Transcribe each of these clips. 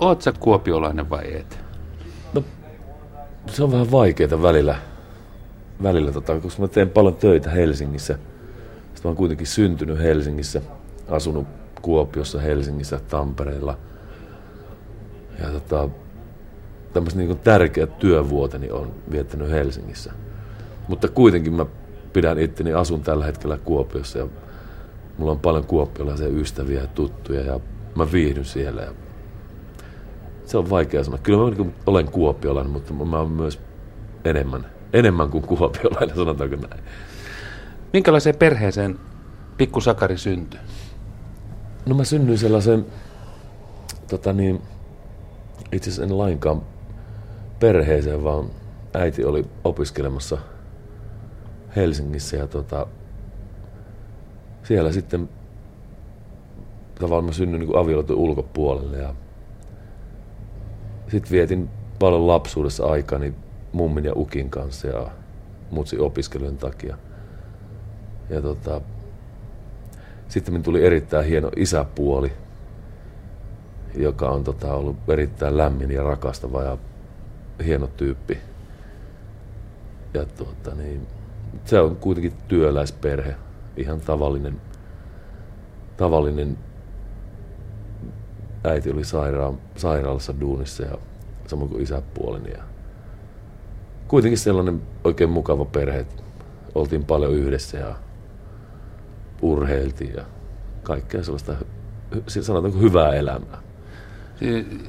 oot sä kuopiolainen vai et? No, se on vähän vaikeaa välillä, välillä tota, koska mä teen paljon töitä Helsingissä. Sitten mä oon kuitenkin syntynyt Helsingissä, asunut Kuopiossa, Helsingissä, Tampereella. Ja tota, tämmöiset niin tärkeät työvuoteni on viettänyt Helsingissä. Mutta kuitenkin mä pidän itteni, asun tällä hetkellä Kuopiossa ja mulla on paljon kuopiolaisia ystäviä ja tuttuja ja mä viihdyn siellä. Ja se on vaikea sanoa. Kyllä mä niin olen kuopiolainen, mutta mä oon myös enemmän, enemmän kuin kuopiolainen, sanotaanko näin. Minkälaiseen perheeseen pikku Sakari syntyi? No mä synnyin sellaisen, tota niin, itse asiassa en lainkaan perheeseen, vaan äiti oli opiskelemassa Helsingissä ja tota, siellä sitten tavallaan mä synnyin niin avioliiton ulkopuolelle ja sitten vietin paljon lapsuudessa aikani mummin ja ukin kanssa ja mutsi opiskelujen takia. Ja tota, sitten tuli erittäin hieno isäpuoli, joka on tota, ollut erittäin lämmin ja rakastava ja hieno tyyppi. Ja tuota, niin, se on kuitenkin työläisperhe, ihan tavallinen, tavallinen äiti oli sairaan, sairaalassa duunissa ja samoin kuin isäpuoleni. Ja kuitenkin sellainen oikein mukava perhe, oltiin paljon yhdessä ja urheiltiin ja kaikkea sellaista, sanotaanko hyvää elämää.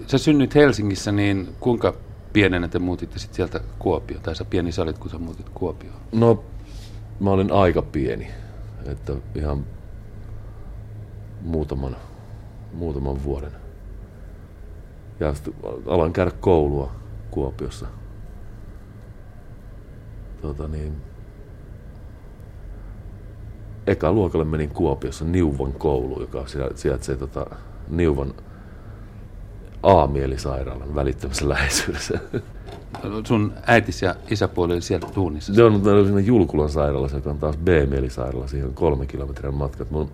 Sä synnyit Helsingissä, niin kuinka pienenä te muutitte sitten sieltä Kuopioon? Tai sä pieni salit, kun sä muutit Kuopioon? No, mä olin aika pieni. Että ihan muutaman, muutaman vuoden. Ja aloin käydä koulua Kuopiossa. Tota niin, eka luokalle menin Kuopiossa Niuvan koulu, joka sijaitsee tota, Niuvan A-mielisairaalan välittömässä läheisyydessä. Sun äitis ja isäpuoli oli sieltä tuunissa? Joo, mutta oli siinä Julkulan sairaalassa, joka on taas B-mielisairaala. Siihen on kolme kilometrin matkat. Mun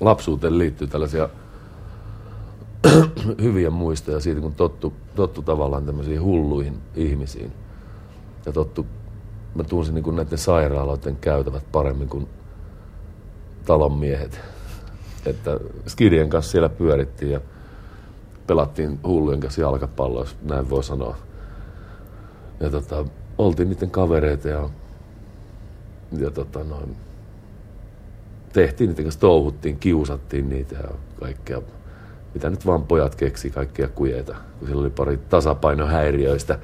lapsuuteen liittyy tällaisia hyviä muistoja siitä, kun tottu, tottu tavallaan tämmöisiin hulluihin ihmisiin. Ja tottu, mä tunsin niin näiden sairaaloiden käytävät paremmin kuin talon miehet. Että skidien kanssa siellä pyörittiin ja pelattiin hullujen kanssa jalkapalloa, jos näin voi sanoa. Ja tota, oltiin niiden kavereita ja, ja tota, noin, tehtiin niiden kanssa, touhuttiin, kiusattiin niitä ja kaikkea. Mitä nyt vaan pojat keksi, kaikkia kujeita. Kun siellä oli pari tasapainohäiriöistä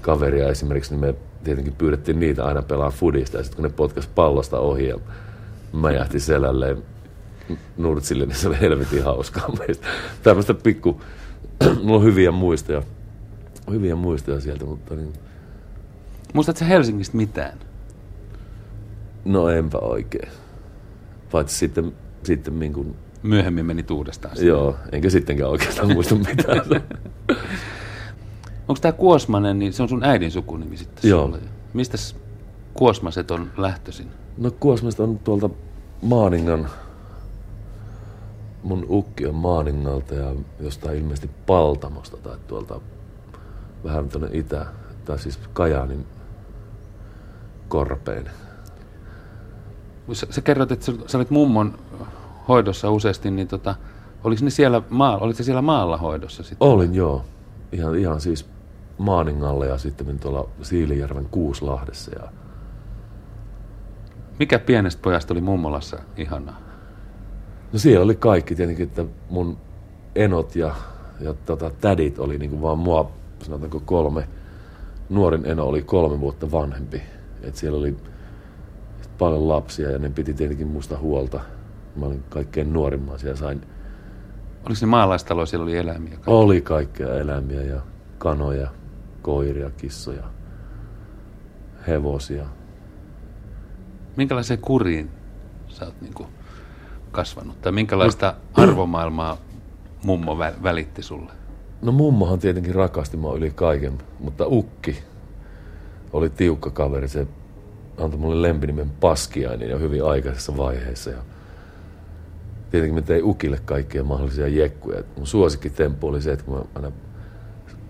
kaveria esimerkiksi, niin me tietenkin pyydettiin niitä aina pelaa fudista. Ja sitten kun ne potkas pallosta ohi ja mäjähti selälleen Nurtsille, niin se oli helvetin hauskaa meistä. Tämmöistä pikku, mulla on hyviä muistoja, hyviä muistoja sieltä, mutta niin... Muistatko Helsingistä mitään? No enpä oikein. Paitsi sitten, sitten niin kuin... Myöhemmin meni uudestaan. Joo, enkä sittenkään oikeastaan muista mitään. Onko tämä Kuosmanen, niin se on sun äidin sukunimi sitten Joo. Sulle. Mistä Kuosmaset on lähtöisin? No Kuosmaset on tuolta Maaningan mun ukki on Maaningalta ja jostain ilmeisesti Paltamosta tai tuolta vähän tuonne itä, tai siis Kajaanin korpeen. Sä, sä kerroit, että sä olit mummon hoidossa useasti, niin tota, oliko ne siellä, maa, olit siellä maalla hoidossa sitten? Olin joo, ihan, ihan siis Maaningalle ja sitten tuolla Siilijärven Kuuslahdessa. Ja... Mikä pienestä pojasta oli mummolassa ihanaa? No siellä oli kaikki tietenkin, että mun enot ja, ja tota, tädit oli niin kuin vaan mua, sanotaanko kolme, nuorin eno oli kolme vuotta vanhempi. Et siellä oli paljon lapsia ja ne piti tietenkin musta huolta. Mä olin kaikkein nuorimman siellä sain. Oliko se maalaistalo, siellä oli eläimiä? Kaikki? Oli kaikkea eläimiä ja kanoja, koiria, kissoja, hevosia. Minkälaiseen kuriin sä oot niin kuin kasvanut? Tai minkälaista no, arvomaailmaa mummo välitti sulle? No mummohan tietenkin rakasti mua yli kaiken, mutta ukki oli tiukka kaveri. Se antoi mulle lempinimen Paskiainen jo hyvin aikaisessa vaiheessa. Ja tietenkin me tein Ukille kaikkia mahdollisia jekkuja. Mun suosikkitemppu oli se, että kun mä aina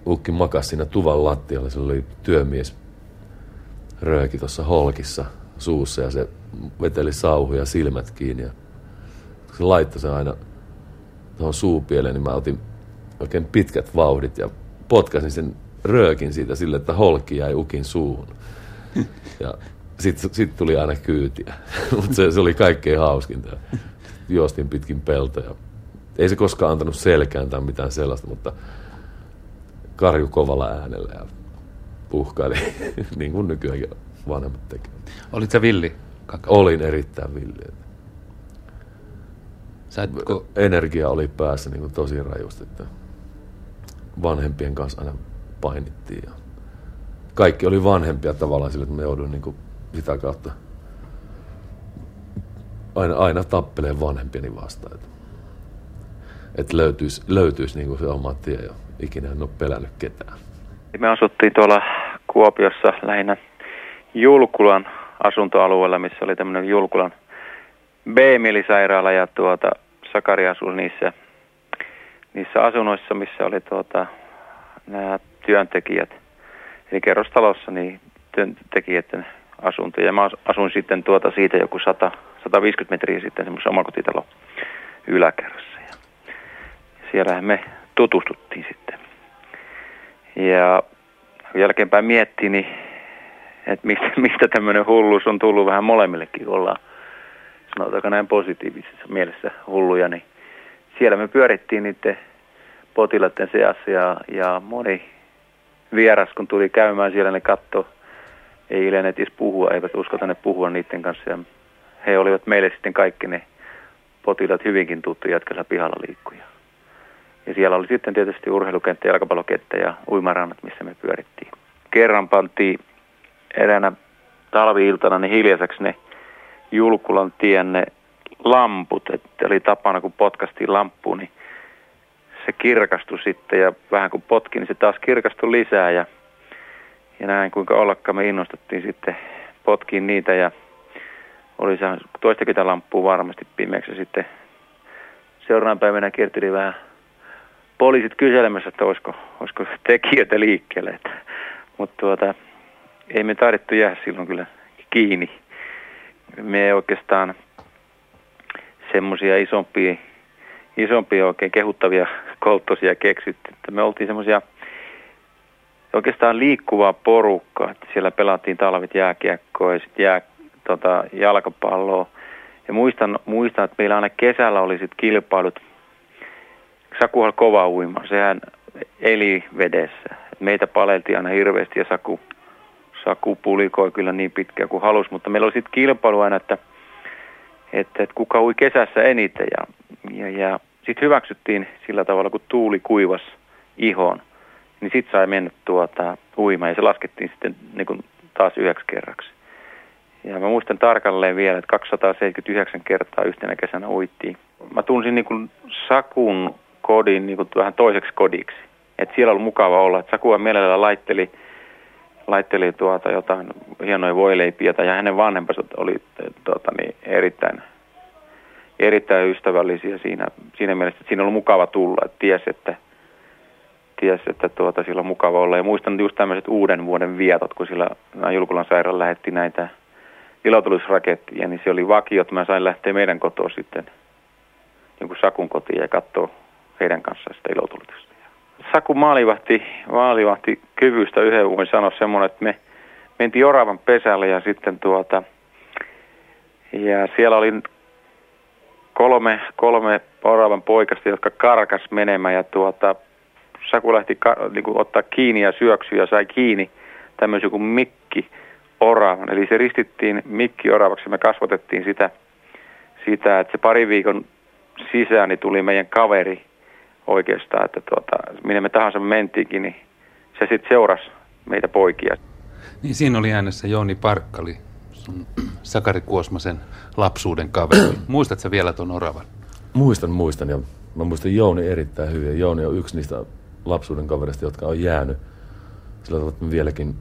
Ukki makasi siinä tuvan lattialla, se oli työmies rööki tuossa holkissa suussa ja se veteli sauhuja silmät kiinni. Ja se laittoi sen aina tuohon suupieleen, niin mä otin oikein pitkät vauhdit ja potkasin sen röökin siitä sille, että holki jäi ukin suuhun. Ja sitten sit tuli aina kyytiä. Mutta se, se, oli kaikkein hauskinta. Juostin pitkin peltoja. Ei se koskaan antanut selkään tai mitään sellaista, mutta karju kovalla äänellä ja puhkaili, niin kuin nykyäänkin vanhemmat tekevät. Olit sä villi? Kaka? Olin erittäin villi. Saitko... Energia oli päässä niin kuin tosi rajusti, että vanhempien kanssa aina painittiin. Ja kaikki oli vanhempia tavallaan sille, että me jouduin niin kuin sitä kautta aina, aina tappeleen vanhempieni vastaan. Että, että löytyisi, löytyisi niin kuin se oma tie ja ikinä en ole pelännyt ketään. Me asuttiin tuolla Kuopiossa lähinnä Julkulan asuntoalueella, missä oli tämmöinen Julkulan B-mielisairaala ja tuota, Sakari asui niissä, niissä asunnoissa, missä oli tuota, nämä työntekijät. Eli kerrostalossa niin työntekijöiden asunto. Ja mä asun sitten tuota siitä joku 100, 150 metriä sitten semmoisen omakotitalo yläkerrassa. Ja siellähän me tutustuttiin sitten. Ja jälkeenpäin miettii, niin, että mistä, mistä tämmöinen hulluus on tullut vähän molemmillekin, ollaan sanotaanko näin positiivisessa mielessä hulluja, niin siellä me pyörittiin niiden potilaiden seassa ja, ja moni vieras, kun tuli käymään siellä, ne katto, ei iljeneet edes puhua, eivät uskota ne puhua niiden kanssa. Ja he olivat meille sitten kaikki ne potilaat hyvinkin tuttuja, jotka pihalla liikkuja. Ja siellä oli sitten tietysti urheilukenttä, jalkapallokenttä ja uimarannat, missä me pyörittiin. Kerran pantiin eräänä talvi-iltana niin hiljaiseksi ne Julkulan tienne lamput, että oli tapana kun potkastiin lampuun, niin se kirkastui sitten ja vähän kun potki, niin se taas kirkastui lisää ja, ja näin kuinka ollakaan me innostuttiin sitten potkiin niitä ja oli se toistakymmentä lamppua varmasti pimeäksi sitten seuraavana päivänä kierteli vähän poliisit kyselemässä, että olisiko, olisiko tekijöitä liikkeelle. Mutta tuota, ei me taidettu jää silloin kyllä kiinni. Me oikeastaan semmoisia isompia, isompia oikein kehuttavia kolttosia keksitty. Että me oltiin semmoisia oikeastaan liikkuvaa porukkaa. Siellä pelattiin talvit jääkiekkoa ja sitten jää, tota, jalkapalloa. Ja muistan, muistan, että meillä aina kesällä oli sitten kilpailut – Sakuhan kova uima, sehän eli vedessä. Meitä paleltiin aina hirveästi ja Saku, Saku pulikoi kyllä niin pitkään kuin halusi, mutta meillä oli sitten kilpailu aina, että, että, että kuka ui kesässä eniten ja, ja, ja sitten hyväksyttiin sillä tavalla, kun tuuli kuivas ihon, niin sitten sai mennä tuota uimaan ja se laskettiin sitten niin kuin taas yhdeksi kerraksi. Ja mä muistan tarkalleen vielä, että 279 kertaa yhtenä kesänä uittiin. Mä tunsin niin kuin Sakun kodin niin kuin vähän toiseksi kodiksi. Et siellä oli mukava olla. Et Sakua mielellä laitteli, laitteli tuota jotain hienoja voileipiä ja hänen vanhempansa oli tuota, niin erittäin, erittäin ystävällisiä siinä, siinä mielessä, että siinä oli mukava tulla. Et ties, että, ties, että tuota, siellä on mukava olla. Ja muistan just tämmöiset uuden vuoden vietot, kun sillä Julkulan sairaan lähetti näitä ilotulisrakettia, niin se oli vakio, että mä sain lähteä meidän kotoa sitten jonkun Sakun kotiin ja katsoa heidän kanssaan sitä ilotulitusta. Saku maalivahti, maalivahti kyvystä yhden voin sanoa semmoinen, että me mentiin Oravan pesälle ja sitten tuota, ja siellä oli kolme, kolme Oravan poikasta, jotka karkas menemään ja tuota, Saku lähti ka, niin kuin, ottaa kiinni ja syöksy ja sai kiinni tämmöisen kuin Mikki Oravan. Eli se ristittiin Mikki Oravaksi ja me kasvatettiin sitä, sitä, että se pari viikon sisään niin tuli meidän kaveri oikeastaan, että tuota, minne me tahansa mentiinkin, niin se sitten seurasi meitä poikia. Niin siinä oli äänessä Jouni Parkkali, sun Sakari Kuosmasen lapsuuden kaveri. Muistatko vielä tuon oravan? Muistan, muistan ja mä muistan Jouni erittäin hyvin. Jouni on yksi niistä lapsuuden kaverista, jotka on jäänyt. Sillä tavalla, että me vieläkin,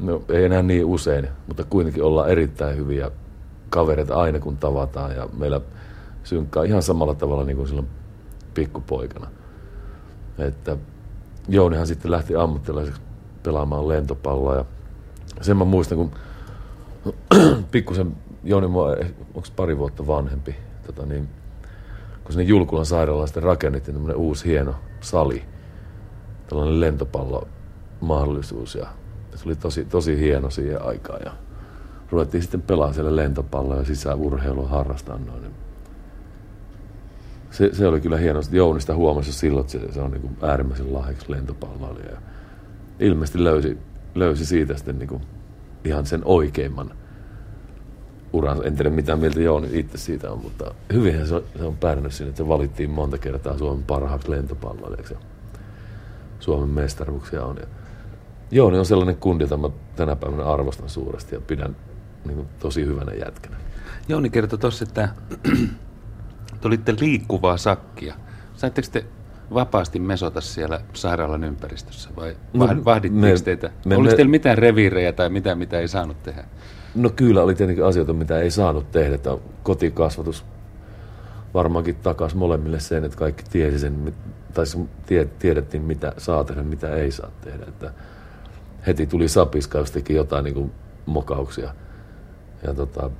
no ei enää niin usein, mutta kuitenkin ollaan erittäin hyviä kavereita aina kun tavataan. Ja meillä synkkaa ihan samalla tavalla niin kuin silloin pikkupoikana. Että Jounihan sitten lähti ammattilaiseksi pelaamaan lentopalloa. Ja sen mä muistan, kun pikkusen Jouni onko pari vuotta vanhempi, tota niin, kun sinne Julkulan sairaalaan sitten rakennettiin tämmöinen uusi hieno sali, tällainen lentopallo mahdollisuus ja se oli tosi, tosi hieno siihen aikaan ja ruvettiin sitten pelaamaan siellä lentopalloa ja sisäurheilua harrastaa noin. Niin se, se, oli kyllä hieno. Jounista huomasi silloin, että se, se on niin kuin äärimmäisen lahjaksi lentopalloilija. Ja ilmeisesti löysi, löysi siitä sitten niin kuin ihan sen oikeimman uransa. En tiedä mitä mieltä Jouni itse siitä on, mutta hyvinhän se on, se on pärjännyt siinä, että se valittiin monta kertaa Suomen parhaaksi lentopalloilijaksi. Suomen mestaruuksia on. Ja Jouni on sellainen kundi, jota mä tänä päivänä arvostan suuresti ja pidän niin kuin, tosi hyvänä jätkänä. Jouni kertoi tuossa, että te olitte liikkuvaa sakkia. Saitteko te vapaasti mesota siellä sairaalan ympäristössä vai no, vahdittiinko me, teitä? Me, Oliko me, teillä mitään reviirejä tai mitä, mitä ei saanut tehdä? No kyllä oli tietenkin asioita, mitä ei saanut tehdä. Että kotikasvatus varmaankin takas molemmille sen, että kaikki tiesi sen, tai tiedettiin mitä saa tehdä, mitä ei saa tehdä. Että heti tuli sapiska, jos teki jotain niin kuin mokauksia. Ja tota,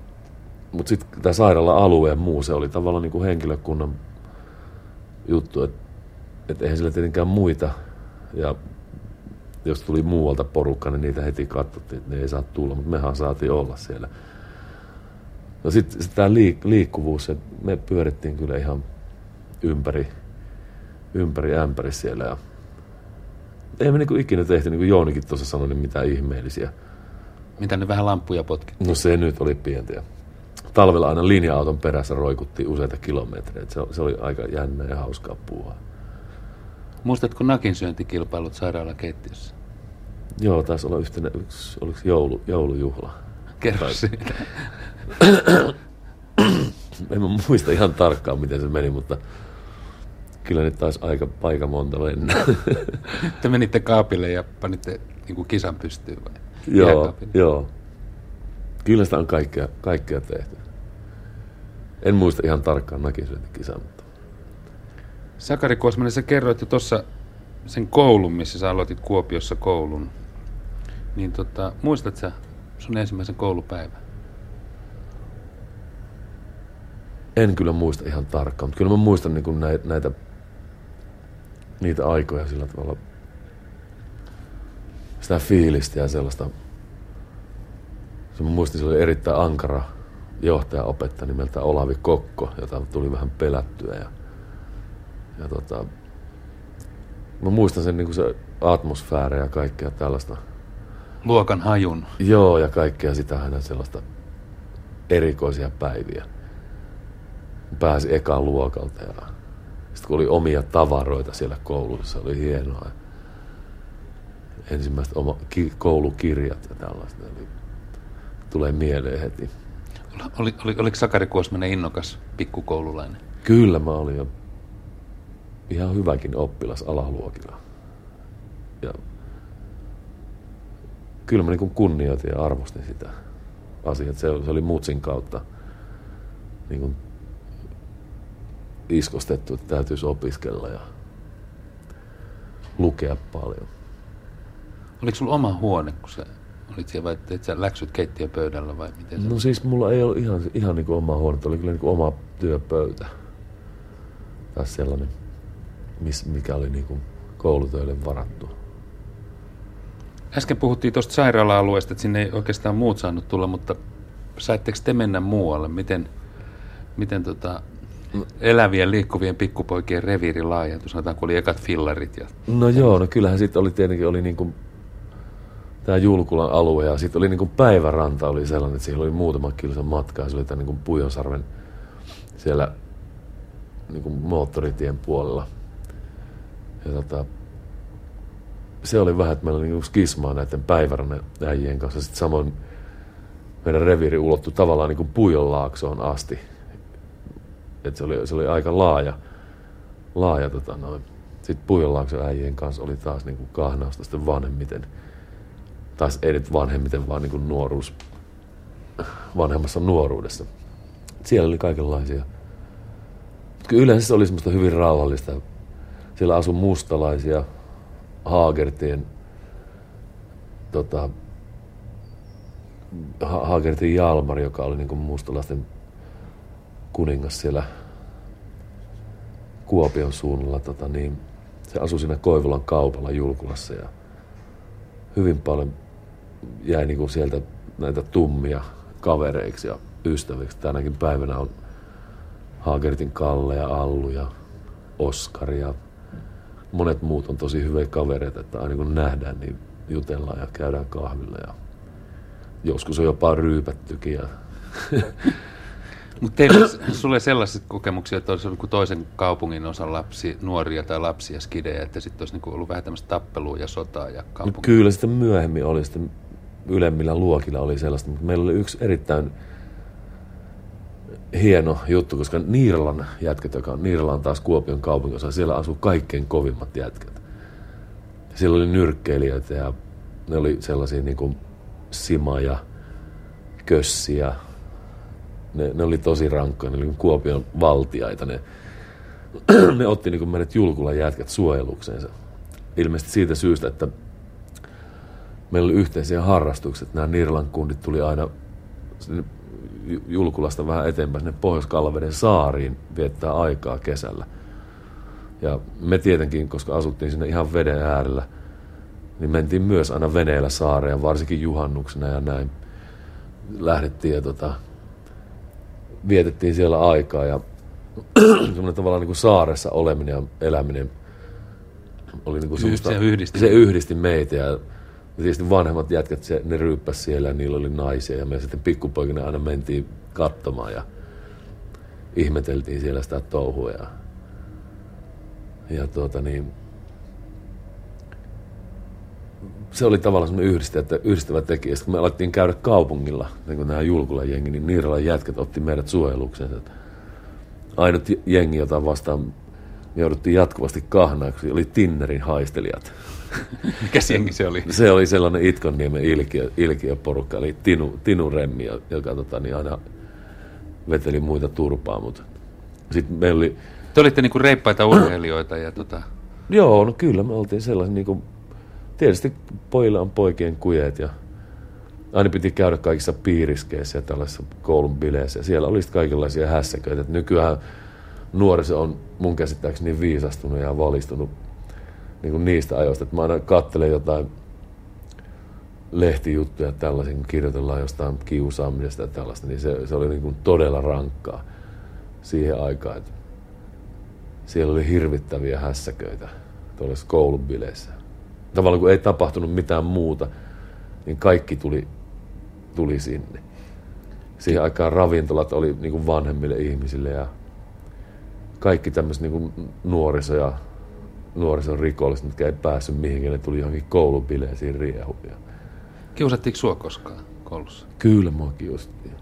mutta sitten tämä sairaala-alue ja muu, se oli tavallaan niin kuin henkilökunnan juttu, että et eihän sillä tietenkään muita. Ja jos tuli muualta porukka, niin niitä heti katsottiin, että ne ei saa tulla, mutta mehän saatiin olla siellä. No sitten sit tämä liik- liikkuvuus, että me pyörittiin kyllä ihan ympäri, ympäri ämpäri siellä. Ja ei me niinku ikinä tehty, niin kuin Joonikin tuossa sanoi, niin mitään ihmeellisiä. Mitä ne vähän lampuja potki? No se nyt oli pientä talvella aina linja-auton perässä roikuttiin useita kilometrejä. Se, se oli aika jännä ja hauskaa puhua. Muistatko nakin syöntikilpailut sairaalakeittiössä? Joo, taisi olla yhtenä, yksi, oliko joulu, joulujuhla. Kerro tai... siitä. en mä muista ihan tarkkaan, miten se meni, mutta kyllä nyt taisi aika, aika monta mennä. Te menitte kaapille ja panitte niin kuin kisan pystyyn vai? Joo, joo. Kyllä sitä on kaikkea, kaikkea tehty. En muista ihan tarkkaan nakisyöntikisaa, mutta... Sakari Kuosmanen, sä kerroit jo tuossa sen koulun, missä sä aloitit Kuopiossa koulun. Niin tota, muistat sä sun ensimmäisen koulupäivän? En kyllä muista ihan tarkkaan, mutta kyllä mä muistan niin näitä, näitä niitä aikoja sillä tavalla sitä fiilistä ja sellaista se mä muistin, se oli erittäin ankara johtaja opettaja nimeltä Olavi Kokko, jota tuli vähän pelättyä. Ja, ja tota, mä muistan sen niin se atmosfääri ja kaikkea tällaista. Luokan hajun. Joo, ja kaikkea sitä hänen sellaista erikoisia päiviä. Pääsi ekaan luokalta ja kun oli omia tavaroita siellä koulussa, oli hienoa. Ensimmäiset oma, ki, koulukirjat ja tällaista. Eli tulee mieleen heti. Oli, oli, oliko Sakari Kuosmanen innokas pikkukoululainen? Kyllä mä olin jo ihan hyväkin oppilas alaluokilla. Ja kyllä mä niin kunnioitin ja arvostin sitä asiaa. Se, se oli mutsin kautta niin kuin iskostettu, että täytyisi opiskella ja lukea paljon. Oliko sulla oma huone, kun sä Olit siellä vai teit sä läksyt keittiöpöydällä vai miten se No siis mulla ei ollut ihan, ihan niin kuin oma huone, oli kyllä niin kuin oma työpöytä. Tai sellainen, miss, mikä oli niin kuin koulutöille varattu. Äsken puhuttiin tuosta sairaala-alueesta, että sinne ei oikeastaan muut saanut tulla, mutta saitteko te mennä muualle? Miten, miten tota, elävien liikkuvien pikkupoikien reviiri laajentui, sanotaan kun oli ekat fillarit? Ja no joo, no kyllähän sitten oli tietenkin oli niin kuin tämä Julkulan alue ja sitten oli niin kuin päiväranta oli sellainen, että siellä oli muutama kilsan matka ja se oli tämän niin kuin Pujonsarven siellä niin kuin moottoritien puolella. Ja tota, se oli vähän, että meillä oli niin skismaa näiden päivärannan äijien kanssa. Sitten samoin meidän reviiri ulottui tavallaan niin kuin Pujonlaaksoon asti. Et se, oli, se oli aika laaja, laaja tota noin. Sitten Pujonlaakson äijien kanssa oli taas niin kuin kahnausta sitten vanhemmiten – taas ei nyt vanhemmiten, vaan niin kuin nuoruus, vanhemmassa nuoruudessa. Siellä oli kaikenlaisia Kyllä yleensä se oli semmoista hyvin rauhallista. Siellä asui mustalaisia, Haagertien, tota, Ha- Haagertin Jalmari, joka oli niin kuin mustalaisten kuningas siellä Kuopion suunnalla. Tota, niin, se asui siinä Koivulan kaupalla Julkulassa ja hyvin paljon jäi niin kuin sieltä näitä tummia kavereiksi ja ystäviksi. Tänäkin päivänä on Haagertin Kalle ja Allu ja Oskari ja monet muut on tosi hyviä kavereita, että aina kun nähdään, niin jutellaan ja käydään kahvilla ja joskus on jopa ryypättykin ja Mutta teillä sulle sellaisia kokemuksia, että olisi ollut toisen kaupungin osan lapsi, nuoria tai lapsia skidejä, että sitten olisi niinku ollut vähän tämmöistä tappelua ja sotaa ja No kaupungin. kyllä sitten myöhemmin oli sitten ylemmillä luokilla oli sellaista, mutta meillä oli yksi erittäin hieno juttu, koska Niiralan jätkät, joka on, Niirala on taas Kuopion kaupunginosa, siellä asuu kaikkein kovimmat jätkät. Siellä oli nyrkkeilijöitä ja ne oli sellaisia niin kuin Sima ja Kössi ja ne, ne oli tosi rankkoja, ne oli Kuopion valtiaita. Ne, ne otti niin meidät julkulan jätkät suojelukseensa. Ilmeisesti siitä syystä, että meillä oli yhteisiä harrastuksia. Nämä Nirlan kundit tuli aina Julkulasta vähän eteenpäin sinne Pohjois-Kallaveden saariin viettää aikaa kesällä. Ja me tietenkin, koska asuttiin sinne ihan veden äärellä, niin mentiin myös aina veneellä saareen, varsinkin juhannuksena ja näin. Lähdettiin ja tota, vietettiin siellä aikaa ja semmoinen tavallaan niin kuin saaressa oleminen ja eläminen oli niin kuin semmoista, se yhdisti. se yhdisti meitä ja tietysti vanhemmat jätkät, se, ne ryyppäs siellä ja niillä oli naisia ja me sitten pikkupoikina aina mentiin katsomaan ja ihmeteltiin siellä sitä touhua ja, ja tuota niin, se oli tavallaan semmoinen yhdistävä, että yhdistävä tekijä. Sitten kun me alettiin käydä kaupungilla, niin kuin nämä Julkulan jengi, niin Niiralan jätkät otti meidät suojelukseen. Että Ainut jengi, jota vastaan me jouduttiin jatkuvasti kahnaaksi, oli Tinnerin haistelijat. Mikä jengi se oli? Se oli sellainen Itkonniemen ilkiö, ilkiöporukka, eli Tinu, Tinu Remmi, joka tota, niin aina veteli muita turpaa. Mutta sitten meillä oli, Te olitte niinku reippaita urheilijoita ja tota, joo, no kyllä me oltiin sellaisia, niin kuin, tietysti pojilla on poikien kujeet ja aina piti käydä kaikissa piiriskeissä ja tällaisissa koulun bileissä. Siellä oli kaikenlaisia hässäköitä. Et nykyään nuoriso on mun käsittääkseni niin viisastunut ja valistunut niin kuin niistä ajoista. Että mä aina katselen jotain lehtijuttuja tällaisia, kun kirjoitellaan jostain kiusaamisesta ja tällaista, niin se, se oli niin kuin todella rankkaa siihen aikaan. Siellä oli hirvittäviä hässäköitä tuollaisissa koulun bileissä. Tavallaan kun ei tapahtunut mitään muuta, niin kaikki tuli, tuli sinne. Siihen aikaan ravintolat oli niin kuin vanhemmille ihmisille ja kaikki tämmöiset niin kuin nuoriso ja nuorison rikolliset, jotka ei päässyt mihinkään, ne tuli johonkin koulubileisiin riehuun. Ja kiusattiinko sua koskaan koulussa? kyllä mua kiusattiin.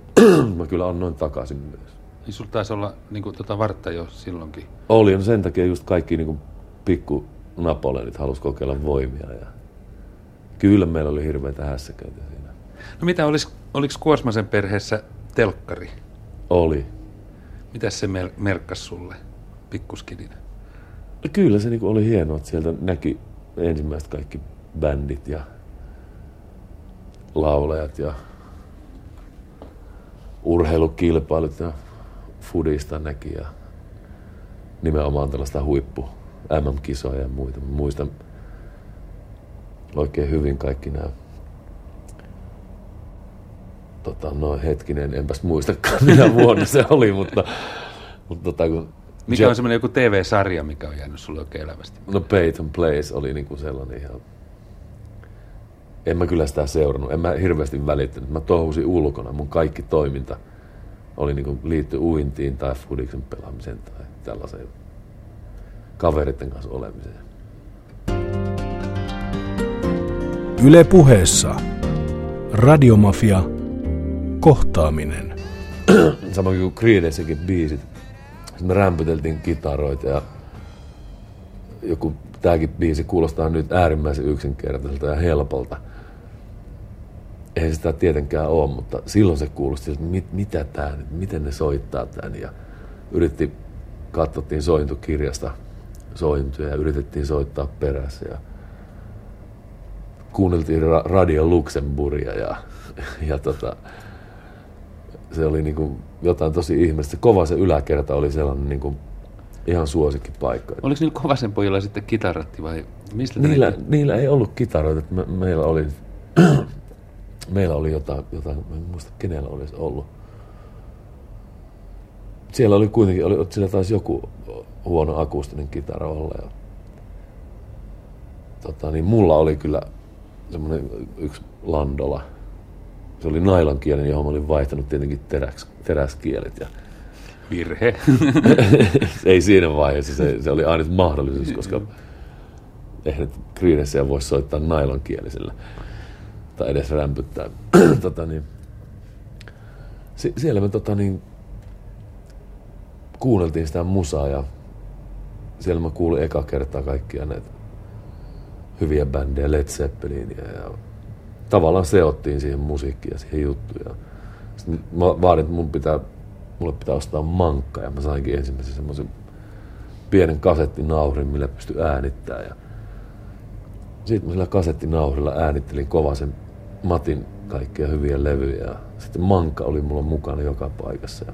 mä kyllä annoin takaisin myös. Niin sulla taisi olla niinku tota vartta jo silloinkin. Oli, no sen takia just kaikki niin kuin pikku Napoleonit halusi kokeilla voimia. Ja kyllä meillä oli hirveitä hässäköitä siinä. No mitä, olis, oliko Kuosmasen perheessä telkkari? Oli. Mitäs se mer- merkkas sulle pikkuskidinä? No kyllä se niinku oli hienoa, että sieltä näki ensimmäiset kaikki bändit ja laulajat ja urheilukilpailut ja fudista näki ja nimenomaan tällaista huippu MM-kisoja ja muita. Mä muistan oikein hyvin kaikki nämä tota, no hetkinen, enpäs muistakaan minä vuonna se oli, mutta, mutta tota, kun Mikä Ja- on semmoinen joku TV-sarja, mikä on jäänyt sulle oikein elävästi? No Peyton Place oli niinku sellainen ihan... En mä kyllä sitä seurannut, en mä hirveästi välittänyt. Mä touhusin ulkona, mun kaikki toiminta oli niinku liitty uintiin tai fudiksen pelaamiseen tai tällaiseen kaveritten kanssa olemiseen. Yle puheessa. Radiomafia. Kohtaaminen. Samoin kuin Creedencekin biisit. Sitten me rämpyteltiin kitaroita ja joku, tääkin biisi kuulostaa nyt äärimmäisen yksinkertaiselta ja helpolta. Eihän sitä tietenkään ole, mutta silloin se kuulosti, että mit, mitä nyt, miten ne soittaa tän ja yritti katsottiin sointukirjasta sointuja ja yritettiin soittaa perässä. Ja kuunneltiin ra- Radio Luxemburgia ja, ja tota, se oli niin kuin jotain tosi ihmeellistä. Se kova se yläkerta oli sellainen niin kuin ihan suosikkipaikka. Oliko niillä Kovasen pojilla sitten kitaratti vai mistä niillä, niillä ei ollut kitaroita. Me, meillä oli, meillä oli jotain, jotain, en muista kenellä olisi ollut. Siellä oli kuitenkin, oli, siellä taisi joku huono akustinen kitara olla. Ja, tota, niin mulla oli kyllä semmoinen yksi landola. Se oli nailonkielinen, johon mä olin vaihtanut tietenkin teräks, teräskielet. Ja, Virhe. ei siinä vaiheessa, se, se oli ainut mahdollisuus, koska eihän nyt Creedenssia voi soittaa nailonkielisellä tai edes rämpyttää. tota, niin, si- siellä me tota, niin, kuunneltiin sitä musaa ja siellä mä kuulin eka kertaa kaikkia näitä hyviä bändejä, Led Zeppelinia ja tavallaan seottiin siihen musiikkiin ja siihen juttuun. Ja sitten mä vaadin, että mun pitää, mulle pitää ostaa mankka ja mä sainkin ensimmäisen semmoisen pienen kasettinauhrin, millä pystyi äänittämään. Ja sitten mä sillä kasettinauhrilla äänittelin kovasen Matin kaikkia hyviä levyjä. Ja sitten manka oli mulla mukana joka paikassa.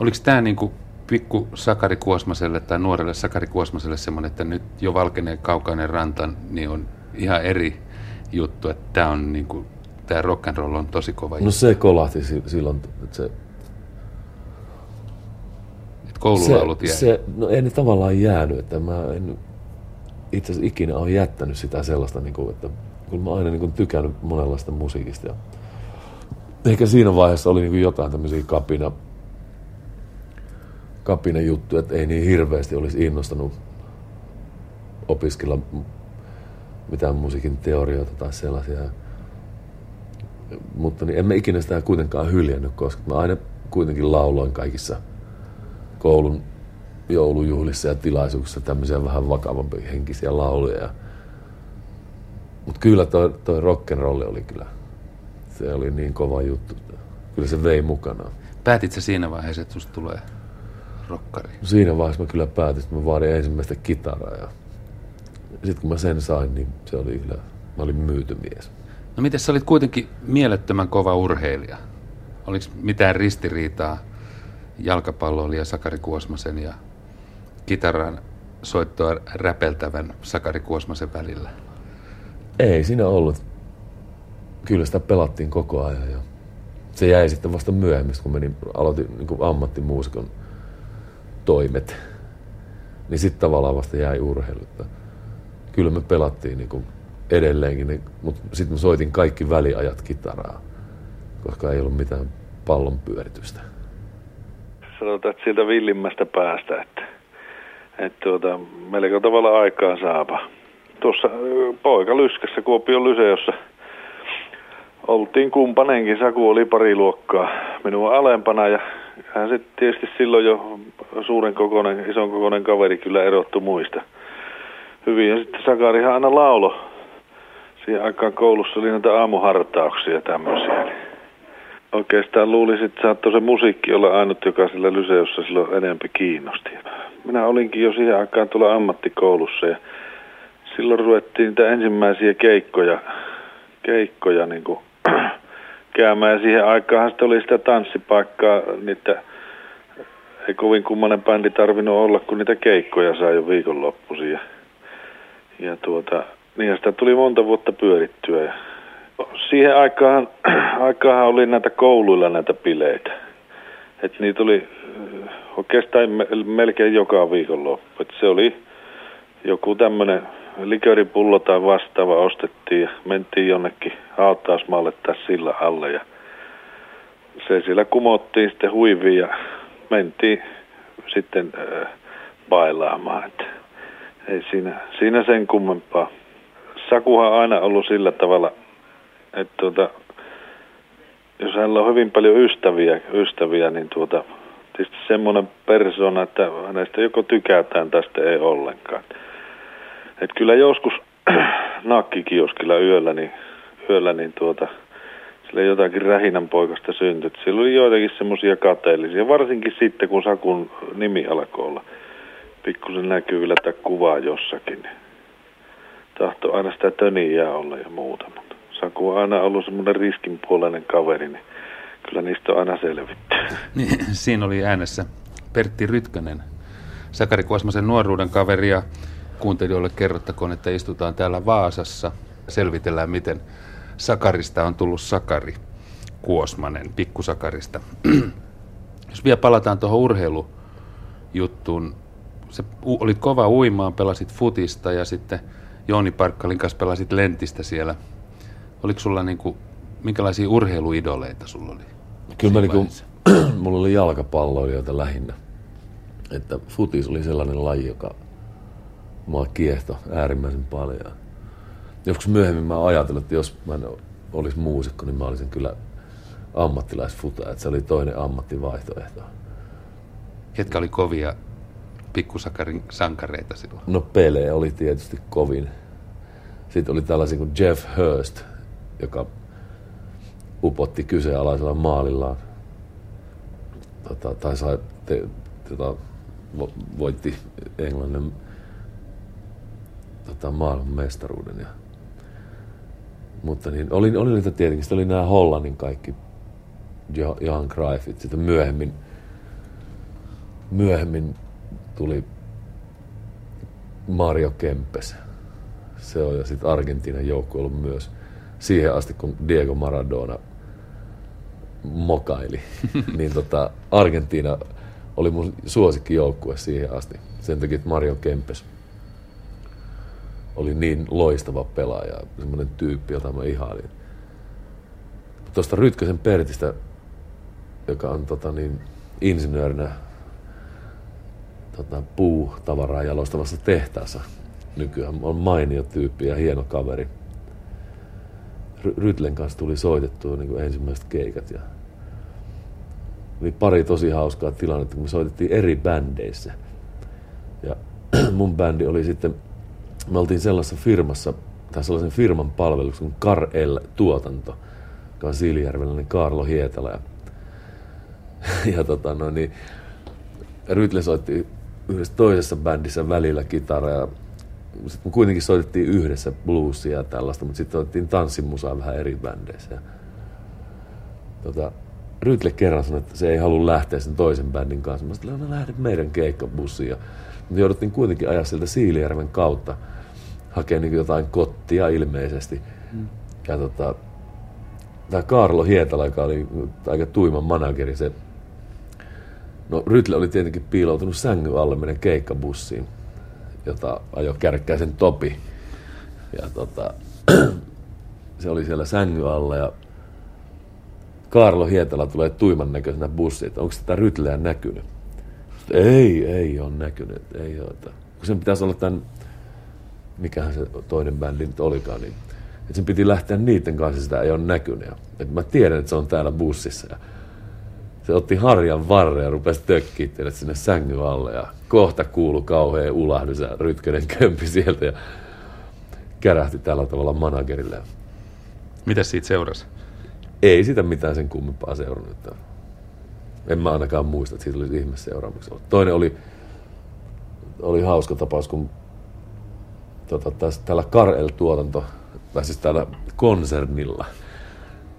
Oliko tämä niinku pikku Sakari Kuosmaselle tai nuorelle Sakari Kuosmaselle semmoinen, että nyt jo valkenee kaukainen ranta, niin on ihan eri juttu, että tämä on niinku, tämä rock and roll on tosi kova No juttu. se kolahti si- silloin, että se, Että koululaulut se, jäi. se, no ei ne tavallaan jäänyt, että mä en itse asiassa ikinä ole jättänyt sitä sellaista, niin kuin, että kun mä aina niin kuin, tykännyt monenlaista musiikista. Ja ehkä siinä vaiheessa oli niin kuin, jotain tämmöisiä kapina, kapina juttuja, että ei niin hirveästi olisi innostanut opiskella mitään musiikin teorioita tai sellaisia. Mutta niin en mä ikinä sitä kuitenkaan hyljännyt, koska mä aina kuitenkin lauloin kaikissa koulun joulujuhlissa ja tilaisuuksissa tämmöisiä vähän vakavampia henkisiä lauluja. Mutta kyllä toi, toi rock'n'rolli oli kyllä, se oli niin kova juttu. Kyllä se vei mukanaan. Päätit sä siinä vaiheessa, että susta tulee rokkari? Siinä vaiheessa mä kyllä päätin, että mä vaadin ensimmäistä kitaraa. Ja sitten kun mä sen sain, niin se oli kyllä, mä olin myyty mies. No miten sä olit kuitenkin mielettömän kova urheilija? Oliko mitään ristiriitaa jalkapalloilija Sakari Kuosmasen ja kitaran soittoa räpeltävän Sakari Kuosmasen välillä? Ei siinä ollut. Kyllä sitä pelattiin koko ajan ja se jäi sitten vasta myöhemmin, kun menin, aloitin niin ammattimuusikon toimet. Niin sitten tavallaan vasta jäi urheilu. Että Kyllä me pelattiin niin kuin edelleenkin, mutta sitten mä soitin kaikki väliajat kitaraa, koska ei ollut mitään pallon pyöritystä. sanotaan, että siltä villimmästä päästä, että, että tuota, melko tavalla aikaa saapa. Tuossa poika Lyskässä Kuopion Lyseossa oltiin kumpanenkin, Saku oli pari luokkaa minua alempana ja hän sitten tietysti silloin jo suuren kokoinen, ison kokoinen kaveri kyllä erottu muista. Hyvin ja sitten Sakarihan aina laulo. Siihen aikaan koulussa oli näitä aamuhartauksia ja tämmöisiä. Oikeastaan luulisin, että saattoi se musiikki olla ainut, joka sillä lyseossa silloin enempi kiinnosti. Minä olinkin jo siihen aikaan tuolla ammattikoulussa ja silloin ruvettiin niitä ensimmäisiä keikkoja, keikkoja niin kuin käymään. Ja siihen aikaan sitten oli sitä tanssipaikkaa, niitä ei kovin kummanen bändi tarvinnut olla, kun niitä keikkoja sai jo viikonloppuisin. Ja, ja tuota, niin sitä tuli monta vuotta pyörittyä. Ja siihen aikaan, aikaan oli näitä kouluilla näitä bileitä. Et niitä oli äh, oikeastaan me- melkein joka viikonloppu. Et se oli joku tämmöinen likööripullo tai vastaava ostettiin ja mentiin jonnekin hautausmaalle tai sillä alle. Ja se siellä kumottiin sitten huiviin ja mentiin sitten äh, bailaamaan. Et ei siinä, siinä sen kummempaa. Sakuhan on aina ollut sillä tavalla, että tuota, jos hänellä on hyvin paljon ystäviä, ystäviä niin tuota, tietysti semmoinen persona, että hänestä joko tykätään tästä ei ollenkaan. Et kyllä joskus nakkikioskilla yöllä, niin, yöllä, niin tuota, sille jotakin rähinän poikasta syntyi. Sillä oli joitakin semmoisia kateellisia, varsinkin sitten kun Sakun nimi alkoi olla pikkusen näkyvillä tai kuvaa jossakin. Tahto aina sitä töniä olla ja muuta, mutta Saku on aina ollut semmoinen riskinpuoleinen kaveri, niin kyllä niistä on aina selvitty. Niin, siinä oli äänessä Pertti Rytkönen, Sakari Kuosmasen nuoruuden kaveri ja kuuntelijoille kerrottakoon, että istutaan täällä Vaasassa. Selvitellään, miten Sakarista on tullut Sakari Kuosmanen, pikkusakarista. Jos vielä palataan tuohon urheilujuttuun, se oli kova uimaan, pelasit futista ja sitten Jooni Parkkalin kanssa pelasit lentistä siellä. Oliko sulla niinku, minkälaisia urheiluidoleita sulla oli? Kyllä mä niinku, mulla oli jalkapalloilijoita lähinnä. Että futis oli sellainen laji, joka mua kiehto äärimmäisen paljon. Joskus myöhemmin mä ajatellut, että jos mä en olisi muusikko, niin mä olisin kyllä ammattilaisfuta, että se oli toinen ammattivaihtoehto. Ketkä oli kovia pikkusakarin sankareita silloin? No Pele oli tietysti kovin. Sitten oli tällaisia kuin Jeff Hurst, joka upotti kyseenalaisella maalillaan. Tota, tai sai, te, tota, voitti Englannin tota, maailman mestaruuden. Ja, mutta niin, oli, oli niitä tietenkin, sitten oli nämä Hollannin kaikki Johan Cruyffit. Sitten myöhemmin, myöhemmin tuli Mario Kempes. Se on ja sitten Argentiinan joukko ollut myös siihen asti, kun Diego Maradona mokaili. niin tota, Argentiina oli mun suosikkijoukkue siihen asti. Sen takia, että Mario Kempes oli niin loistava pelaaja, semmoinen tyyppi, jota mä ihailin. Tuosta Rytkösen Pertistä, joka on tota niin, insinöörinä tota, puutavaraa jalostavassa tehtaassa nykyään. On mainio tyyppi ja hieno kaveri. Rytlen kanssa tuli soitettua niin kuin ensimmäiset keikat ja oli pari tosi hauskaa tilannetta, kun me soitettiin eri bändeissä. Ja mun bändi oli sitten, me oltiin sellaisessa firmassa, tai sellaisen firman palveluksi kuin Car L Tuotanto, joka on Siilijärvellä, niin Karlo Hietala. Ja, ja tota, no niin, Rytle soitti yhdessä toisessa bändissä välillä kitaraa ja sitten kuitenkin soitettiin yhdessä bluesia ja tällaista, mutta sitten soitettiin tanssimusaa vähän eri bändeissä. Ja, tota, Rytle kerran sanoi, että se ei halua lähteä sen toisen bändin kanssa. Mä sanoin, että lähde meidän keikkabussiin. Me jouduttiin kuitenkin ajaa sieltä Siilijärven kautta hakemaan niin jotain kottia ilmeisesti. Mm. Ja tota, tämä Karlo Hietala, joka oli aika tuiman manageri, se No Rytle oli tietenkin piiloutunut sängyn alle meidän keikkabussiin, jota ajoi kärkkäisen Topi. Ja tota, se oli siellä sängyn alla ja Karlo Hietala tulee tuiman näköisenä bussiin, että onko tätä Rytleä näkynyt? Ei, ei ole näkynyt, ei ole. Kun sen pitäisi olla tämän, mikähän se toinen bändi nyt olikaan, niin että sen piti lähteä niiden kanssa, sitä ei ole näkynyt. että mä tiedän, että se on täällä bussissa. Ja se otti harjan varre ja rupesi tökkiä sinne sängyn alle ja kohta kuulu kauhea ulahdus ja Rytkönen kömpi sieltä ja kärähti tällä tavalla managerille. Mitä siitä seurasi? Ei sitä mitään sen kummempaa seurannut. En mä ainakaan muista, että siitä olisi ihmeseuraamuksia. Toinen oli, oli hauska tapaus, kun tota, täs, täällä Karel-tuotanto, tai siis täällä konsernilla –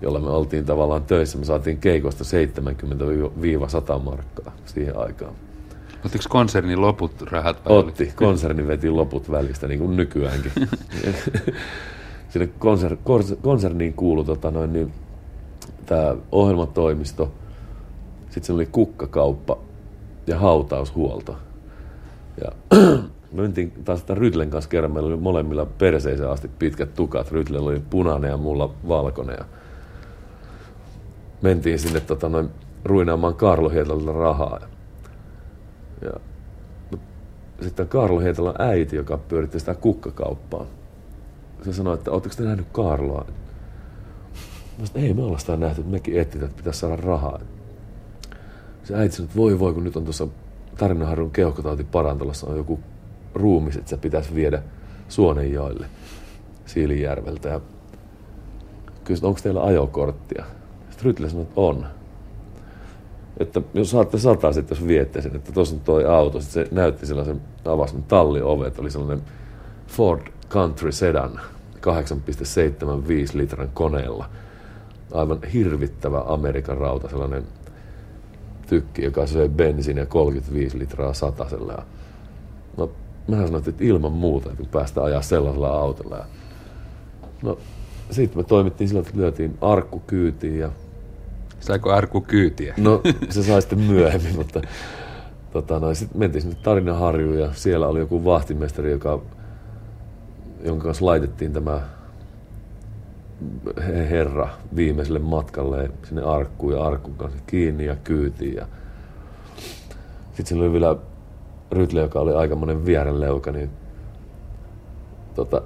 jolla me oltiin tavallaan töissä. Me saatiin keikosta 70-100 markkaa siihen aikaan. Ottiko konsernin loput rahat? Vai Otti. Konserni veti loput välistä, niin kuin nykyäänkin. Sinne konser, konserniin kuului tota noin, niin, tämä ohjelmatoimisto, sitten se oli kukkakauppa ja hautaushuolto. Ja me mentiin taas sitä Rytlen kanssa kerran, meillä oli molemmilla perseisen asti pitkät tukat. Rytlellä oli punainen ja mulla valkoinen. Ja mentiin sinne tota, noin, ruinaamaan Karlo Hietalta rahaa. Ja, ja sitten Karlo Hietalan äiti, joka pyöritti sitä kukkakauppaa, se sanoi, että oletteko te nähnyt Karloa? Mä sanoin, ei me ollaan sitä nähty, että mekin etsitään, että pitäisi saada rahaa. Se äiti sanoi, että voi voi, kun nyt on tuossa Tarinaharjun keuhkotauti parantolassa on joku ruumis, että se pitäisi viedä Suonenjoelle Siilijärveltä. Ja kysyin, onko teillä ajokorttia? Sitten Rytle sanoi, että on. Että jos saatte sata sitten, jos viette sen, että tuossa on toi auto. Sitten se näytti sellaisen, avasi talliovet, oli sellainen Ford Country Sedan 8,75 litran koneella. Aivan hirvittävä Amerikan rauta, sellainen tykki, joka söi bensiiniä 35 litraa satasella. No, mä sanoin, että ilman muuta, että päästä ajaa sellaisella autolla. Ja no, sitten me toimittiin sillä, että lyötiin arkku kyytiin ja Saiko Arku kyytiä? No se sai sitten myöhemmin, mutta tota, no, sitten mentiin sinne Tarinaharjuun ja siellä oli joku vahtimestari, joka, jonka kanssa laitettiin tämä herra viimeiselle matkalle sinne arkkuun ja arkun kanssa kiinni ja kyytiin. Ja... Sitten siinä oli vielä Rytle, joka oli aikamoinen vierenleuka, niin tota,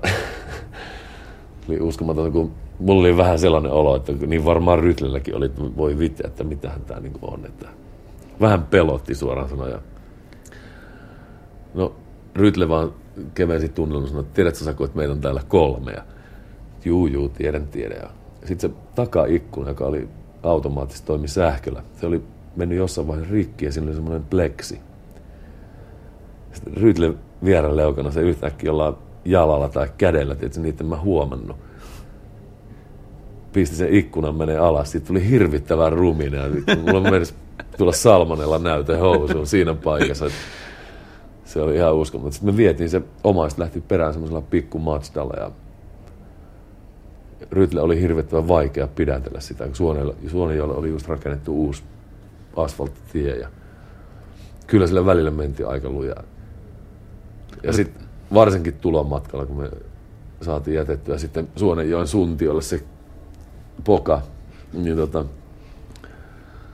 oli uskomaton, kun mulla oli vähän sellainen olo, että niin varmaan Rytlelläkin oli, että voi vitsi, että mitähän tämä niin on. Että vähän pelotti suoraan sanoen. No, Rytle vaan kevensi tunnelma sanoi, että tiedätkö Saku, että meitä on täällä kolme. Ja, juu, juu, tiedän, tiedän. Ja sitten se takaikkuna, joka oli automaattisesti toimi sähköllä, se oli mennyt jossain vaiheessa rikki ja siinä oli semmoinen pleksi. Sitten Rytle vierän leukana se yhtäkkiä jollain jalalla tai kädellä, että niitä en mä huomannut pisti sen ikkunan menee alas. Siitä tuli hirvittävä rumina. Mulla menisi tulla salmonella näyte housuun siinä paikassa. Se oli ihan uskomaton. Sitten me vietiin se omaiset lähti perään semmoisella pikku Mazdalla ja Rytle oli hirvittävän vaikea pidätellä sitä, kun Suonenjoelle oli just rakennettu uusi asfalttitie ja kyllä sillä välillä mentiin aika lujaa. Ja sitten varsinkin tulon matkalla, kun me saatiin jätettyä sitten Suonenjoen suntiolle se poka, niin tota,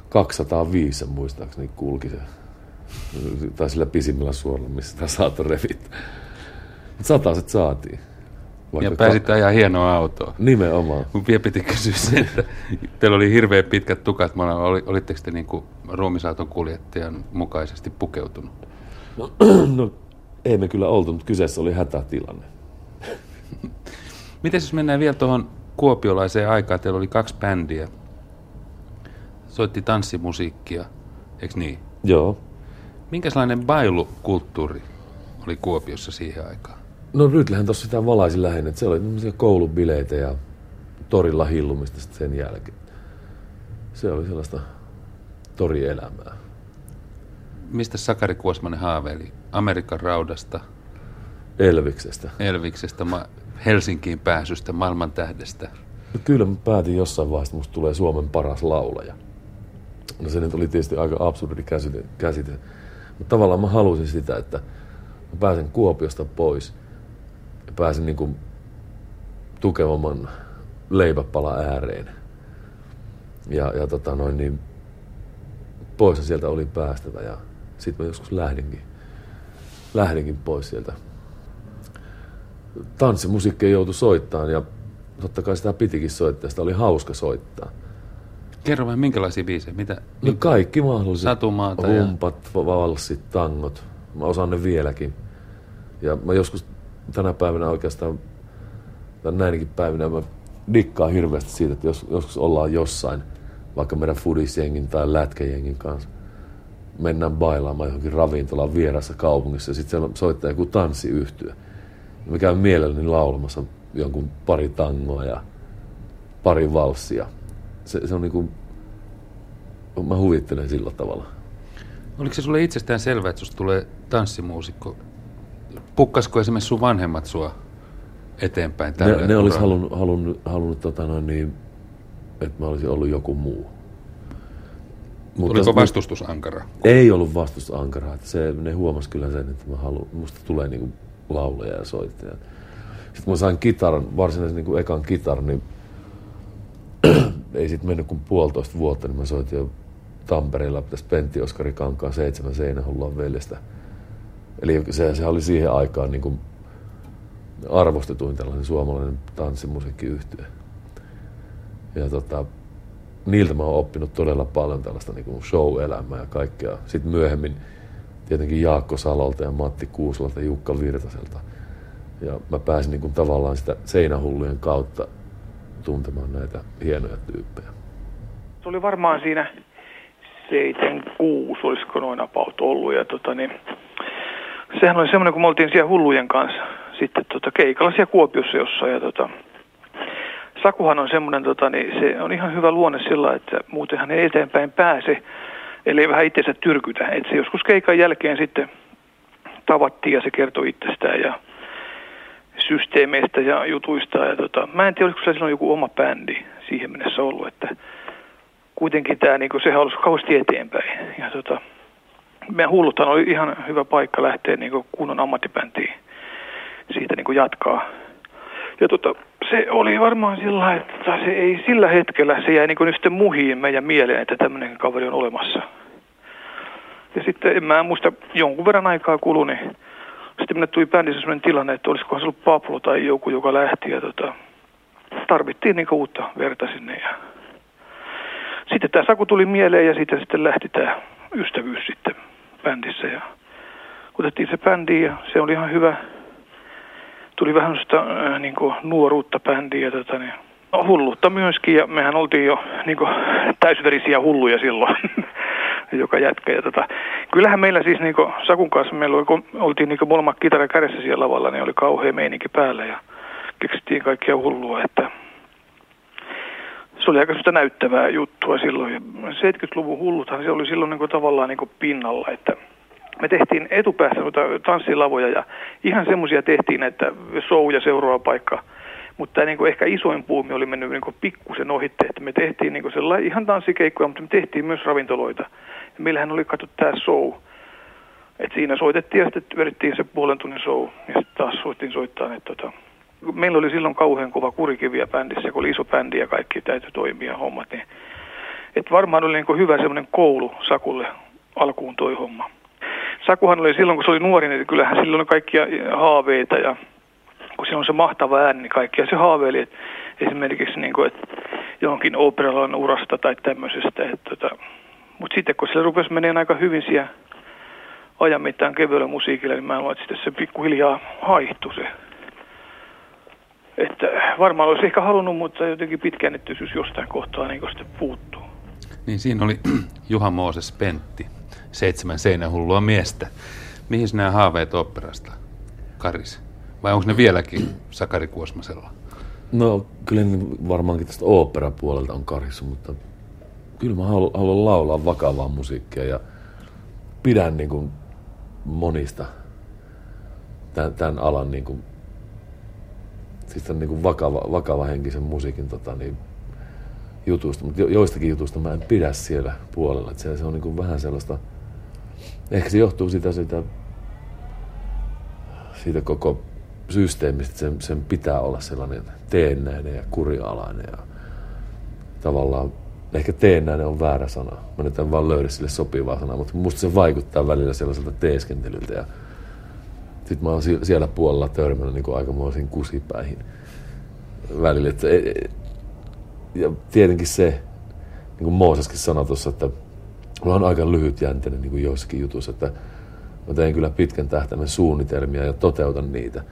205 muistaakseni kulki se. Tai sillä pisimmällä suoralla, missä tämä saattoi. Mutta sataset saatiin. Vaikka ja pääsit ka- ajaa hienoa autoa. Nimenomaan. Mun vielä piti kysyä se, että teillä oli hirveän pitkät tukat. Oli, olitteko te niinku ruumisauton kuljettajan mukaisesti pukeutunut? No, no ei me kyllä oltu, mutta kyseessä oli hätätilanne. Miten jos mennään vielä tuohon kuopiolaiseen aikaan teillä oli kaksi bändiä. Soitti tanssimusiikkia, eikö niin? Joo. Minkälainen bailukulttuuri oli Kuopiossa siihen aikaan? No Rytlähän tuossa sitä valaisi lähinnä, se oli tämmöisiä koulubileitä ja torilla hillumista sen jälkeen. Se oli sellaista torielämää. Mistä Sakari Kuosmanen haaveili? Amerikan raudasta? Elviksestä. Elviksestä. Helsinkiin pääsystä, maailman tähdestä? No kyllä mä päätin jossain vaiheessa, että musta tulee Suomen paras laulaja. No se nyt oli tietysti aika absurdi käsite, käsite. mutta tavallaan mä halusin sitä, että mä pääsen Kuopiosta pois ja pääsen niin kuin tukevamman leipäpala ääreen. Ja, ja tota noin, niin pois sieltä oli päästävä ja sitten mä joskus lähdinkin, lähdinkin pois sieltä tanssimusiikkia joutui soittamaan ja totta kai sitä pitikin soittaa, sitä oli hauska soittaa. Kerro vähän, minkälaisia biisejä? Mitä, no kaikki mahdolliset. Satumaata Rumpat, ja... valssit, tangot. Mä osaan ne vieläkin. Ja mä joskus tänä päivänä oikeastaan, tai näinkin päivinä mä dikkaan hirveästi siitä, että jos, joskus ollaan jossain, vaikka meidän fudisjengin tai lätkäjengin kanssa, mennään bailaamaan johonkin ravintolaan vierassa kaupungissa ja sitten siellä soittaa joku tanssiyhtyö mä käyn mielelläni laulamassa jonkun pari tangoa ja pari valssia. Se, se on niin kuin, mä huvittelen sillä tavalla. Oliko se sulle itsestään selvää, että susta tulee tanssimuusikko? Pukkasko esimerkiksi sun vanhemmat sua eteenpäin Ne, ne olisi halunnut, halunnut, halunnut tota noin niin, että mä olisin ollut joku muu. Mutta Oliko vastustus ankara? Ei ollut vastustus ankara. Se, ne huomas kyllä sen, että mä haluan, musta tulee niin kuin laulaja ja soittaja. Sitten kun mä sain kitaran, varsinaisen niin kuin ekan kitaran, niin ei sitten mennyt kuin puolitoista vuotta, niin mä soitin jo Tampereella tässä Pentti Oskari Kankaan seitsemän seinähullua veljestä. Eli se, se oli siihen aikaan niin kuin arvostetuin tällainen suomalainen tanssimusiikkiyhtiö. Ja tota, niiltä mä oon oppinut todella paljon tällaista niin show-elämää ja kaikkea. Sitten myöhemmin tietenkin Jaakko Salolta ja Matti Kuuslolta ja Jukka Virtaselta. Ja mä pääsin niin kuin tavallaan sitä seinähullujen kautta tuntemaan näitä hienoja tyyppejä. Se oli varmaan siinä 76, olisiko noin about ollut. Ja tota, niin, sehän oli semmoinen, kun me oltiin siellä hullujen kanssa sitten tota, keikalla siellä Kuopiossa jossain. Ja tota, Sakuhan on semmoinen, tota, niin se on ihan hyvä luonne sillä, että muutenhan ei eteenpäin pääse, ellei vähän itsensä tyrkytä. Et se joskus keikan jälkeen sitten tavattiin ja se kertoi itsestään ja systeemeistä ja jutuista. Ja tota, mä en tiedä, olisiko se silloin joku oma bändi siihen mennessä ollut, että kuitenkin tämä, niin sehän olisi kauheasti eteenpäin. Ja tota, meidän hulluthan oli ihan hyvä paikka lähteä niin kunnon ammattibäntiin siitä niin jatkaa. Ja tota, se oli varmaan sillä että se ei sillä hetkellä, se jäi niin kuin sitten muhiin meidän mieleen, että tämmöinen kaveri on olemassa. Ja sitten en mä muista, jonkun verran aikaa kuluni. Niin sitten minne tuli bändissä sellainen tilanne, että olisikohan se ollut Pablo tai joku, joka lähti. Ja tota, tarvittiin niin uutta verta sinne. Ja sitten tämä Saku tuli mieleen ja siitä sitten lähti tämä ystävyys sitten bändissä. Ja otettiin se bändi ja se oli ihan hyvä. Tuli vähän sitä äh, niin nuoruutta bändiä. Tota, niin, no, hulluutta myöskin ja mehän oltiin jo niin kuin, täysverisiä hulluja silloin. joka jätkä. Ja tota, kyllähän meillä siis niin Sakun kanssa, meillä oli, kun oltiin niin molemmat kitara kädessä siellä lavalla, niin oli kauhea meininki päällä ja keksittiin kaikkia hullua, että se oli aika sitä näyttävää juttua silloin. Ja 70-luvun hulluthan se oli silloin niin kuin tavallaan niin kuin pinnalla, että me tehtiin etupäässä tanssilavoja ja ihan semmoisia tehtiin, että show ja seuraava paikka. Mutta niin ehkä isoin puumi oli mennyt niin pikkusen ohitte, että me tehtiin niin ihan tanssikeikkoja, mutta me tehtiin myös ravintoloita. Ja meillähän oli katso tämä show. Et siinä soitettiin ja sitten vedettiin se puolen tunnin show ja sitten taas soittiin soittaa. Että tota, meillä oli silloin kauhean kova kurikiviä bändissä, kun oli iso bändi ja kaikki täytyy toimia hommat. Niin, et varmaan oli niin hyvä semmoinen koulu Sakulle alkuun toi homma. Sakuhan oli silloin, kun se oli nuori, niin kyllähän silloin oli kaikkia haaveita ja kun se on se mahtava ääni, niin kaikkia se haaveili, että esimerkiksi niin kuin, että johonkin operalan urasta tai tämmöisestä. Tota, mutta sitten kun se rupesi menemään aika hyvin siellä ajan mittaan kevyellä musiikilla, niin mä luulen, että sitten se pikkuhiljaa haihtui se että varmaan olisi ehkä halunnut, mutta jotenkin pitkäännettyisyys jostain kohtaa niin sitten puuttuu. Niin siinä oli Juha Mooses Pentti, seitsemän seinähullua miestä. Mihin nämä haaveet operasta, Karis? Vai onko ne vieläkin Sakari Kuosmasella? No kyllä ne varmaankin tästä puolelta on karissu, mutta kyllä mä haluan, haluan laulaa vakavaa musiikkia ja pidän niin kuin monista tämän, tämän alan niin kuin siis on niin kuin vakava, vakava henkisen musiikin tota, niin, jutusta, mutta jo, joistakin jutusta mä en pidä siellä puolella. Että se, se on niin kuin vähän sellaista, ehkä se johtuu siitä, siitä, siitä koko systeemistä, sen, sen pitää olla sellainen teennäinen ja kurialainen ja tavallaan ehkä teennäinen on väärä sana. Mä nyt en vaan löydä sille sopivaa sanaa, mutta musta se vaikuttaa välillä sellaiselta teeskentelyltä ja sitten mä oon siellä puolella törmännyt niin aikamoisiin kusipäihin välillä. E, e, ja tietenkin se, niin kuin Mooseskin sanoi tuossa, että mulla on aika lyhyt jänteinen niin kuin joissakin jutuissa, että mä teen kyllä pitkän tähtäimen suunnitelmia ja toteutan niitä.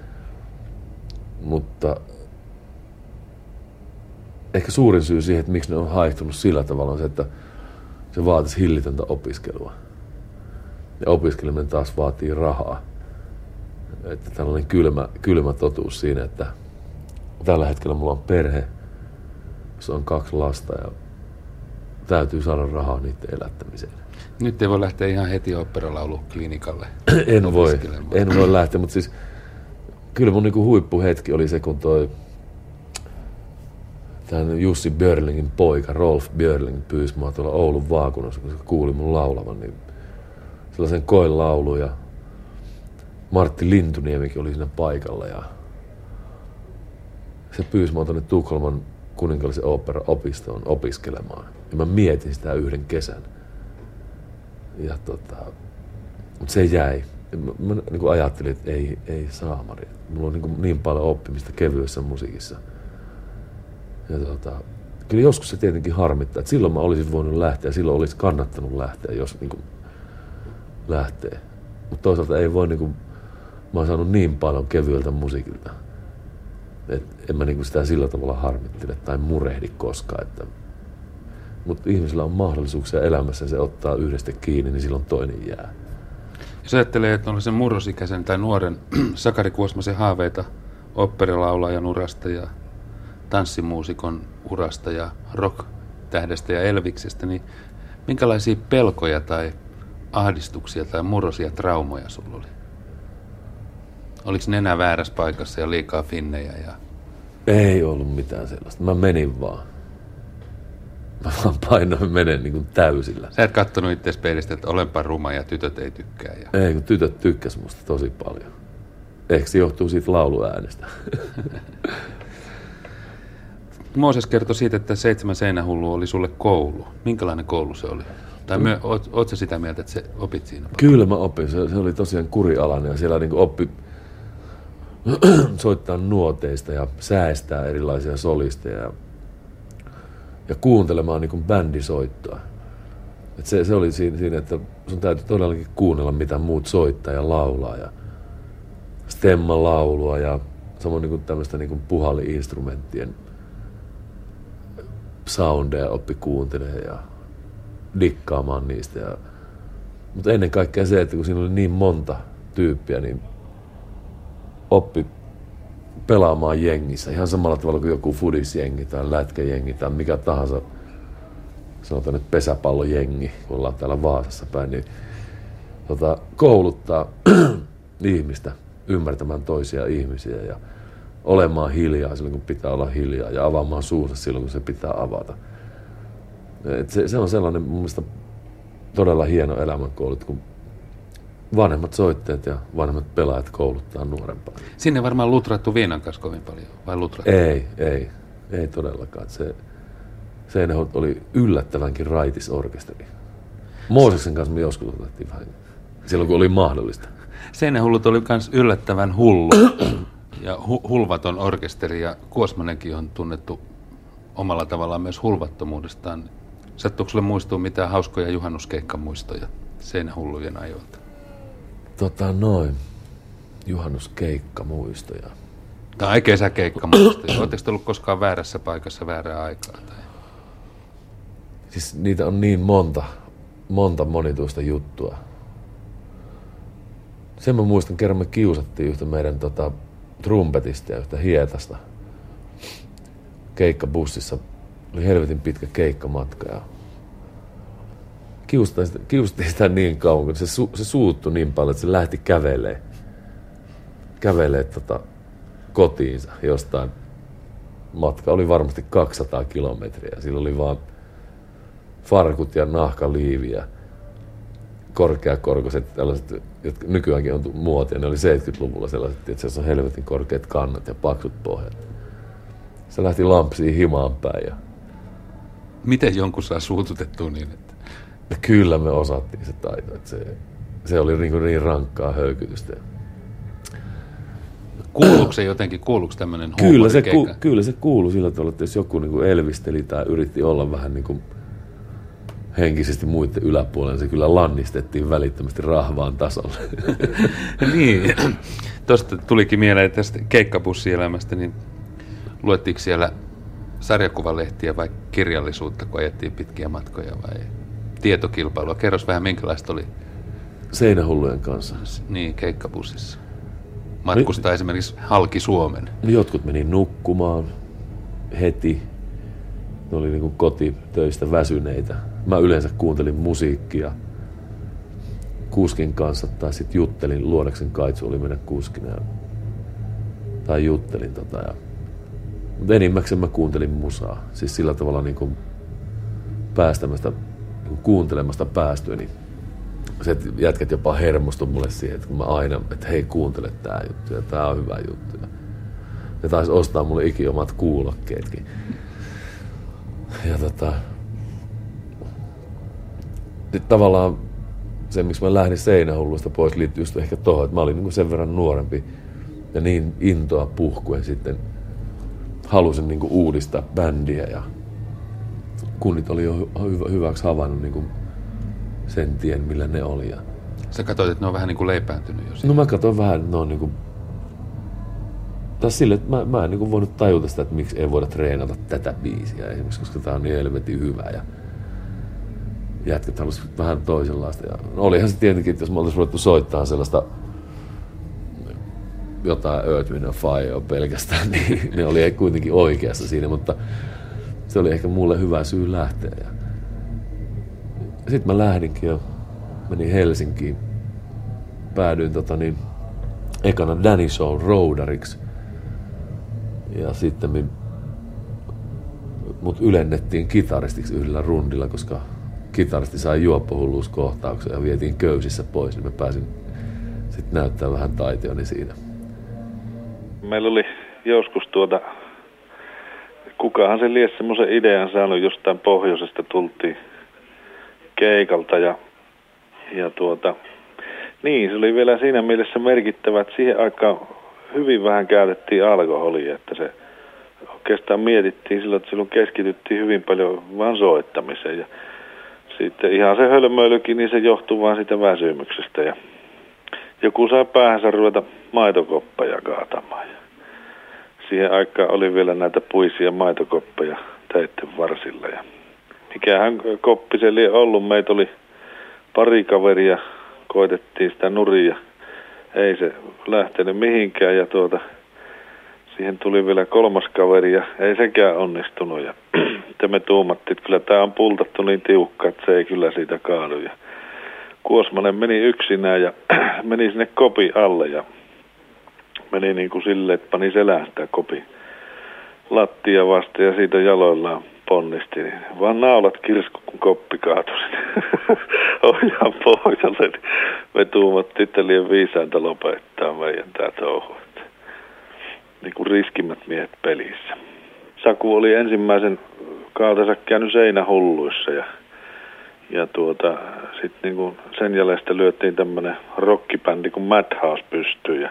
Mutta ehkä suurin syy siihen, että miksi ne on haihtunut sillä tavalla on se, että se vaatisi hillitöntä opiskelua. Ja opiskeleminen taas vaatii rahaa että tällainen kylmä, kylmä totuus siinä, että tällä hetkellä mulla on perhe, se on kaksi lasta ja täytyy saada rahaa niiden elättämiseen. Nyt ei voi lähteä ihan heti operalauluklinikalle. en voi, en voi lähteä, mutta siis kyllä mun niinku huippuhetki oli se, kun toi tämän Jussi Björlingin poika, Rolf Björling, pyysi mua tuolla Oulun vaakunnassa, kun se kuuli mun laulavan, niin sellaisen koin laulu ja Martti Lintuniemikin oli siinä paikalla ja se pyysi mua tuonne Tukholman kuninkallisen opera-opistoon opiskelemaan. Ja mä mietin sitä yhden kesän. Ja tota, mutta se jäi. Mä, mä niin kuin ajattelin, että ei, ei saamari. Mulla on niin, kuin niin paljon oppimista kevyessä musiikissa. Ja tota, kyllä joskus se tietenkin harmittaa, että silloin mä olisin voinut lähteä, silloin olisi kannattanut lähteä, jos niin kuin lähtee. Mutta toisaalta ei voi niin kuin mä oon saanut niin paljon kevyeltä musiikilta. Et en mä niinku sitä sillä tavalla harmittele tai murehdi koskaan. Että, mutta ihmisillä on mahdollisuuksia elämässä se ottaa yhdestä kiinni, niin silloin toinen jää. Jos ajattelee, että on sen murrosikäisen tai nuoren Sakari Kuosmasen haaveita opperilaulajan urasta ja tanssimuusikon urasta ja rock-tähdestä ja Elviksestä, niin minkälaisia pelkoja tai ahdistuksia tai murrosia traumoja sulla oli? Oliko nenä väärässä paikassa ja liikaa finnejä? Ja... Ei ollut mitään sellaista. Mä menin vaan. Mä vaan painoin menen niin kuin täysillä. Sä et kattonut itse peilistä, että olenpa ruma ja tytöt ei tykkää. Ja... Ei, kun tytöt tykkäs musta tosi paljon. Ehkä se johtuu siitä lauluäänestä. Mooses kertoi siitä, että seitsemän seinähullu oli sulle koulu. Minkälainen koulu se oli? Tai myö, oot, oot sä sitä mieltä, että se opit siinä? Kyllä mä opin. Se, se oli tosiaan kurialainen ja siellä niin oppi soittaa nuoteista ja säästää erilaisia solisteja ja, kuuntelemaan niin kuin bändisoittoa. Et se, se oli siinä, siinä, että sun täytyy todellakin kuunnella, mitä muut soittaa ja laulaa. Ja stemman laulua ja samoin niin kuin tämmöistä niin kuin puhalli-instrumenttien soundeja oppi kuuntelemaan ja dikkaamaan niistä. Ja, mutta ennen kaikkea se, että kun siinä oli niin monta tyyppiä, niin oppi pelaamaan jengissä. Ihan samalla tavalla kuin joku fudisjengi tai lätkäjengi tai mikä tahansa, sanotaan nyt pesäpallojengi, kun ollaan täällä Vaasassa päin, niin tota, kouluttaa ihmistä ymmärtämään toisia ihmisiä ja olemaan hiljaa silloin, kun pitää olla hiljaa ja avaamaan suunsa silloin, kun se pitää avata. Et se, se on sellainen mun mielestä todella hieno elämänkoulu, kun vanhemmat soitteet ja vanhemmat pelaajat kouluttaa nuorempaa. Sinne varmaan lutrattu viinan kanssa kovin paljon, vai lutrattu? Ei, ei, ei todellakaan. Se, se oli yllättävänkin raitis orkesteri. Mooseksen kanssa me joskus otettiin vähän, silloin kun oli mahdollista. Seinähullut oli myös yllättävän hullu ja hu- hulvaton orkesteri ja Kuosmanenkin on tunnettu omalla tavallaan myös hulvattomuudestaan. Sattuuko sinulle muistua mitään hauskoja juhannuskeikkamuistoja Seinähullujen ajoilta? Tota noin, juhannuskeikkamuistoja. Tai kesäkeikkamuistoja. Oletteko te ollut koskaan väärässä paikassa väärää aikaa? Tai? Siis niitä on niin monta, monta monituista juttua. Sen mä muistan, kerran me kiusattiin yhtä meidän tota, trumpetista ja yhtä hietasta. Keikkabussissa oli helvetin pitkä keikkamatka ja kiusattiin sitä, kiusattiin sitä niin kauan, kun se, su, se suuttui niin paljon, että se lähti kävelee, kävelee tota, kotiinsa jostain. Matka oli varmasti 200 kilometriä. Sillä oli vaan farkut ja nahkaliivi ja korkeakorkoiset tällaiset, jotka nykyäänkin on muotia, ne oli 70-luvulla sellaiset, että se on helvetin korkeat kannat ja paksut pohjat. Se lähti lampsiin himaan päin. Ja... Miten jonkun saa suututettua niin, että... Kyllä me osattiin se taito, että se, se oli niin, niin rankkaa höykytystä. Kuuluuko se jotenkin, kuuluuko tämmöinen kyllä se, ku, kyllä se kuuluu sillä tavalla, että jos joku niin kuin elvisteli tai yritti olla vähän niin kuin henkisesti muiden yläpuolella, se kyllä lannistettiin välittömästi rahvaan tasolle. niin, tuosta tulikin mieleen tästä keikkabussielämästä, niin luettiinko siellä sarjakuvalehtiä vai kirjallisuutta, kun ajettiin pitkiä matkoja vai tietokilpailua? Kerros vähän, minkälaista oli? Seinähullujen kanssa. Niin, keikkabussissa. Matkustaa esimerkiksi halki Suomen. Jotkut meni nukkumaan heti. Ne oli niin kotitöistä väsyneitä mä yleensä kuuntelin musiikkia kuskin kanssa tai sitten juttelin, Luodaksen kaitsu oli mennä kuskina ja, tai juttelin tota ja, mutta enimmäkseen mä kuuntelin musaa, siis sillä tavalla niin kuin päästämästä, niin kuuntelemasta päästyä, niin se jätkät jopa hermostu mulle siihen, että kun mä aina, että hei kuuntele tää juttu ja tää on hyvä juttu. Ja ne taisi ostaa mulle ikiomat kuulokkeetkin. Ja tota, sitten tavallaan se, miksi mä lähdin seinähullusta pois, liittyy just ehkä tuohon, että mä olin niin sen verran nuorempi ja niin intoa puhkuen sitten halusin niin uudistaa bändiä ja kunnit oli jo hyvä, hyväksi havainnut niin sen tien, millä ne oli. Ja... Sä katsoit, että ne on vähän niin kuin leipääntynyt jo No mä katsoin vähän, että ne on niin kuin tässä sille, että mä, mä en niin voinut tajuta sitä, että miksi ei voida treenata tätä biisiä esimerkiksi, koska tämä on niin helvetin hyvä ja jätkät halusivat vähän toisenlaista. Ja, no olihan se tietenkin, että jos me oltaisiin ruvettu soittaa sellaista jotain Earth, Wind Fire pelkästään, niin ne oli kuitenkin oikeassa siinä, mutta se oli ehkä mulle hyvä syy lähteä. Ja sitten mä lähdinkin ja menin Helsinkiin. Päädyin tota niin, ekana Danny Show roudariksi. Ja sitten mut ylennettiin kitaristiksi yhdellä rundilla, koska kitaristi sai juoppohulluuskohtauksen ja vietiin köysissä pois, niin mä pääsin sitten näyttää vähän taiteoni siinä. Meillä oli joskus tuota, kukahan se lies semmoisen idean saanut jostain pohjoisesta tultiin keikalta ja, ja tuota, niin se oli vielä siinä mielessä merkittävä, että siihen aikaan hyvin vähän käytettiin alkoholia, että se oikeastaan mietittiin silloin, että silloin keskityttiin hyvin paljon vaan soittamiseen ja sitten ihan se hölmöilykin, niin se johtuu vaan siitä väsymyksestä ja joku saa päähänsä ruveta maitokoppeja kaatamaan. Siihen aikaan oli vielä näitä puisia maitokoppeja teitten varsilla ja mikähän koppi se oli ollut. Meitä oli pari kaveria, koitettiin sitä nuria. Ei se lähtenyt mihinkään ja tuota, siihen tuli vielä kolmas kaveri ja ei sekään onnistunut. Ja me tuumattiin, että kyllä tämä on pultattu niin tiukka, että se ei kyllä siitä kaadu. Ja Kuosmanen meni yksinään ja meni sinne kopi alle ja meni niin kuin silleen, että pani selään sitä kopi lattia vasta ja siitä jaloillaan ponnisti, niin vaan naulat kirsku, kun koppi kaatui ojaan pohjalle. Niin me tuumattiin, että liian viisainta lopettaa meidän tämä touhu. Niin kuin riskimmät miehet pelissä. Saku oli ensimmäisen kautensa käynyt seinähulluissa ja, ja tuota, sitten niin sen jälkeen lyöttiin tämmöinen rockibändi kuin Madhouse pystyyn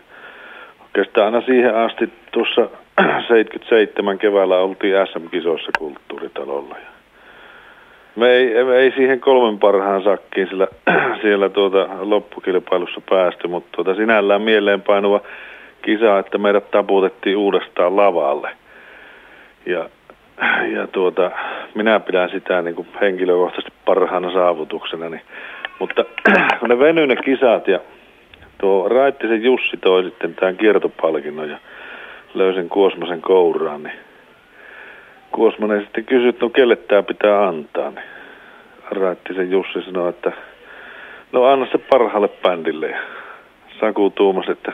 oikeastaan aina siihen asti tuossa 77 keväällä oltiin SM-kisoissa kulttuuritalolla. Ja me ei, me ei siihen kolmen parhaan sakkiin sillä, siellä tuota loppukilpailussa päästy, mutta tuota sinällään mieleenpainuva kisa, että meidät taputettiin uudestaan lavalle. Ja, ja tuota, minä pidän sitä niin kuin henkilökohtaisesti parhaana saavutuksena. Niin, mutta kun ne venyi ne kisat ja tuo Raittisen Jussi toi sitten tämän kiertopalkinnon ja löysin Kuosmasen kouraan, niin Kuosmanen sitten kysyi, että no kelle tämä pitää antaa, niin Raittisen Jussi sanoi, että no anna se parhaalle bändille. Ja Saku tuumasi, että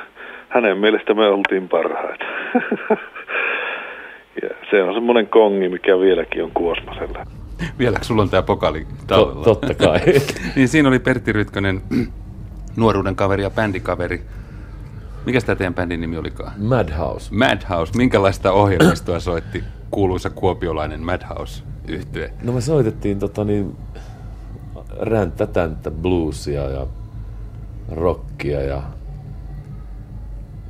hänen mielestä me oltiin parhaita. ja se on semmoinen kongi, mikä vieläkin on Kuosmasella. Vieläkö sulla on tämä pokali tallella? Totta kai. niin siinä oli Pertti Rytkönen, nuoruuden kaveri ja bändikaveri. Mikä tämä teidän bändin nimi olikaan? Madhouse. Madhouse. Minkälaista ohjelmistoa soitti kuuluisa kuopiolainen madhouse yhtye No me soitettiin tota niin, ränttä bluesia ja rockia ja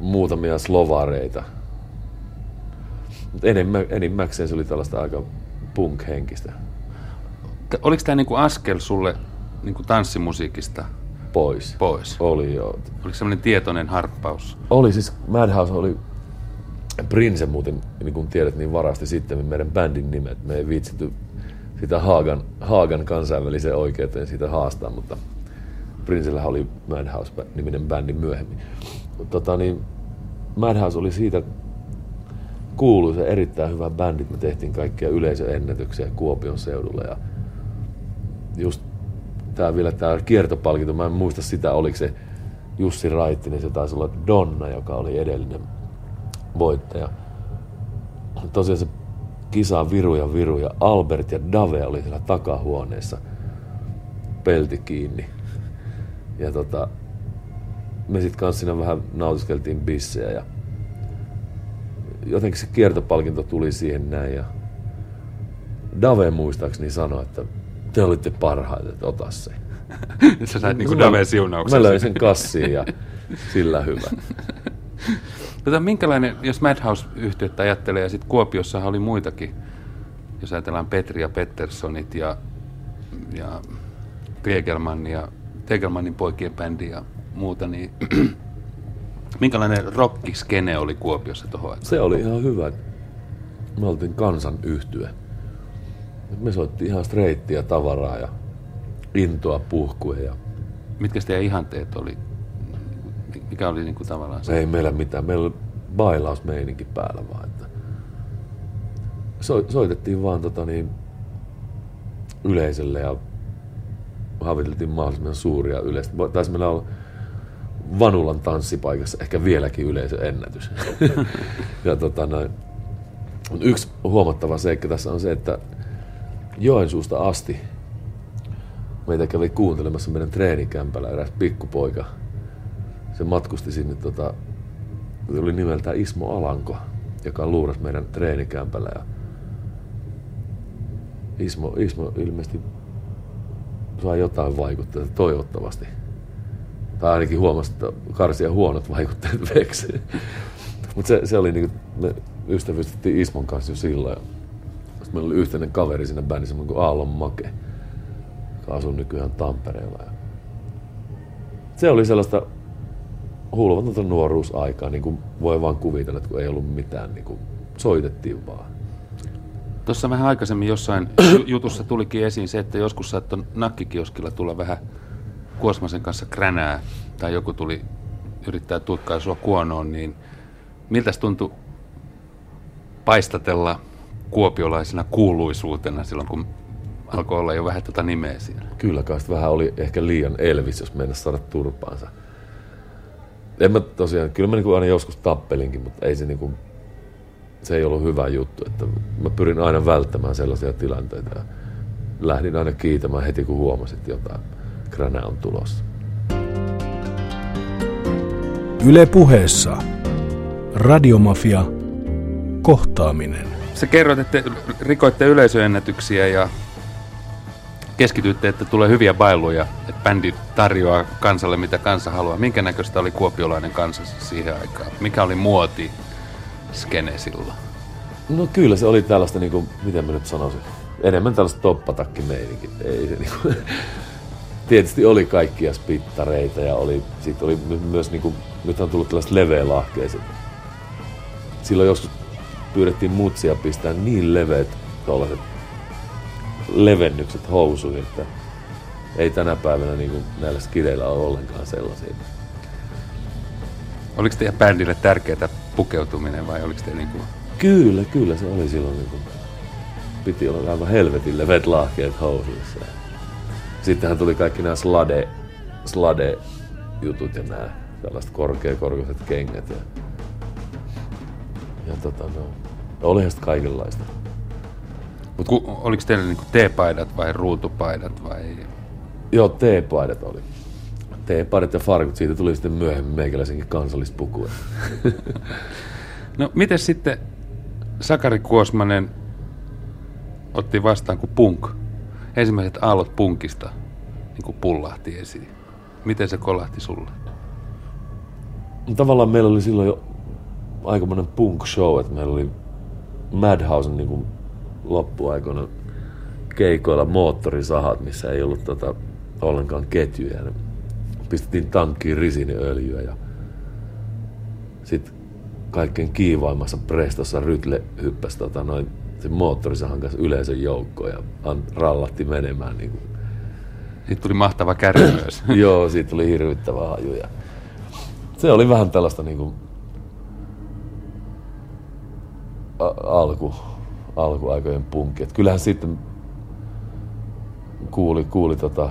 muutamia slovareita. Mutta enimmäkseen se oli tällaista aika punk-henkistä. Oliko tämä niinku askel sulle niinku tanssimusiikista pois. Pois. Oli joo. Oliko semmoinen tietoinen harppaus? Oli siis, Madhouse oli, Prince muuten, niin kuin tiedät, niin varasti sitten meidän bändin nimet. Me ei viitsity sitä Haagan, Haagan kansainväliseen oikeuteen siitä haastaa, mutta Princellähän oli Madhouse-niminen bändi myöhemmin. Tota, niin, Madhouse oli siitä kuuluisa erittäin hyvä bändi. Me tehtiin kaikkia yleisöennätyksiä Kuopion seudulla ja just tämä vielä tämä kiertopalkinto, mä en muista sitä, oliko se Jussi Raittinen, se taisi olla Donna, joka oli edellinen voittaja. Tosiaan se kisa viru ja viru ja Albert ja Dave oli siellä takahuoneessa pelti kiinni. Ja tota, me sitten kanssa siinä vähän nautiskeltiin bissejä ja jotenkin se kiertopalkinto tuli siihen näin ja Dave muistaakseni sanoi, että te olitte parhaita, että ota se. Sä sait niinku Dave siunauksen. Mä löin sen kassiin ja sillä hyvä. Tota, minkälainen, jos Madhouse-yhtiötä ajattelee, ja sitten Kuopiossahan oli muitakin, jos ajatellaan Petri ja Petterssonit ja, ja Tegelman ja Tegelmanin poikien bändi ja muuta, niin Minkälainen rockiskene oli Kuopiossa tuohon aikaan? Se oli ihan hyvä. Me oltiin kansan yhtye. Me soitti ihan streittiä tavaraa ja intoa puhkuja. Ja Mitkä teidän ihanteet oli? Mikä oli niin kuin tavallaan se? ei meillä mitään. Meillä oli bailausmeininki päällä vaan. Että so, soitettiin vaan tota niin, yleisölle ja haviteltiin mahdollisimman suuria yleistä. Taisi meillä olla Vanulan tanssipaikassa ehkä vieläkin yleisöennätys. ja tota noin, yksi huomattava seikka tässä on se, että Joensuusta asti meitä kävi kuuntelemassa meidän treenikämpällä eräs pikkupoika. Se matkusti sinne, tota, oli nimeltään Ismo Alanko, joka luuras meidän treenikämpällä. Ja Ismo, Ismo ilmeisesti sai jotain vaikutteita, toivottavasti. Tai ainakin huomasi, että karsia huonot vaikutteet veksi. Mutta se, se oli niinku, me ystävystyttiin Ismon kanssa jo silloin. Sitten meillä oli yhteinen kaveri siinä bändissä, semmoinen kuin Aallon Make, joka asuu nykyään Tampereella. Ja se oli sellaista hulvatonta nuoruusaikaa, niin kuin voi vaan kuvitella, että kun ei ollut mitään, niin kuin soitettiin vaan. Tuossa vähän aikaisemmin jossain jutussa tulikin esiin se, että joskus saattoi nakkikioskilla tulla vähän Kuosmasen kanssa kränää, tai joku tuli yrittää tutkaa sua kuonoon, niin miltä tuntui paistatella kuopiolaisena kuuluisuutena silloin, kun alkoi olla jo vähän tätä nimeä siellä? Kyllä kai vähän oli ehkä liian Elvis, jos mennä saada turpaansa. En mä tosiaan, kyllä mä niinku aina joskus tappelinkin, mutta ei se niinku, se ei ollut hyvä juttu. Että mä pyrin aina välttämään sellaisia tilanteita ja lähdin aina kiitämään heti, kun huomasin, että jotain kränää on tulossa. Yle puheessa. Radiomafia. Kohtaaminen. Sä kerroit, että rikoitte yleisöennätyksiä ja keskityitte, että tulee hyviä bailuja, että bändi tarjoaa kansalle mitä kansa haluaa. Minkä näköistä oli kuopiolainen kansa siihen aikaan? Mikä oli muoti skene silloin? No kyllä se oli tällaista, niinku, miten mä nyt sanoisin, enemmän tällaista toppatakkimeininkin. Ei se niinku, tietysti oli kaikkia spittareita ja oli, sit oli my- myös, niinku, nyt on tullut tällaiset leveälahkeiset. Silloin joskus pyydettiin mutsia pistää niin leveät tuollaiset levennykset housuihin, että ei tänä päivänä niinku näillä skideillä ole ollenkaan sellaisia. Oliko teidän bändille tärkeää pukeutuminen vai oliko te niinku... Kyllä, kyllä se oli silloin niinku, piti olla aivan helvetin leveät lahkeet housuissa. Sittenhän tuli kaikki nämä slade, slade jutut ja nämä tällaiset korkeakorkoiset kengät ja, ja tota no, olihan sitä kaikenlaista. Ku, oliko teillä niinku teepaidat vai ruutupaidat vai... Joo, T-paidat oli. T-paidat ja farkut, siitä tuli sitten myöhemmin meikäläisenkin kansallispuku. No, miten sitten Sakari Kuosmanen otti vastaan kuin punk? Ensimmäiset aallot punkista niin kuin pullahti esiin. Miten se kolahti sulle? No, Tavallaan meillä oli silloin jo aikamoinen punk show, että meillä oli Madhousen niin kuin loppuaikoina keikoilla moottorisahat, missä ei ollut tota, ollenkaan ketjuja. Ja pistettiin tankkiin risiiniöljyä ja sitten kaikkein kiivaimmassa prestossa Rytle hyppäsi tota, noin sen moottorisahan kanssa yleisön joukkoon ja an- rallatti menemään. Niin kuin. Siitä tuli mahtava kärry myös. Joo, siitä tuli hirvittävä haju. Ja se oli vähän tällaista niin kuin, alku, alkuaikojen punkki. Et kyllähän sitten kuuli, kuuli tota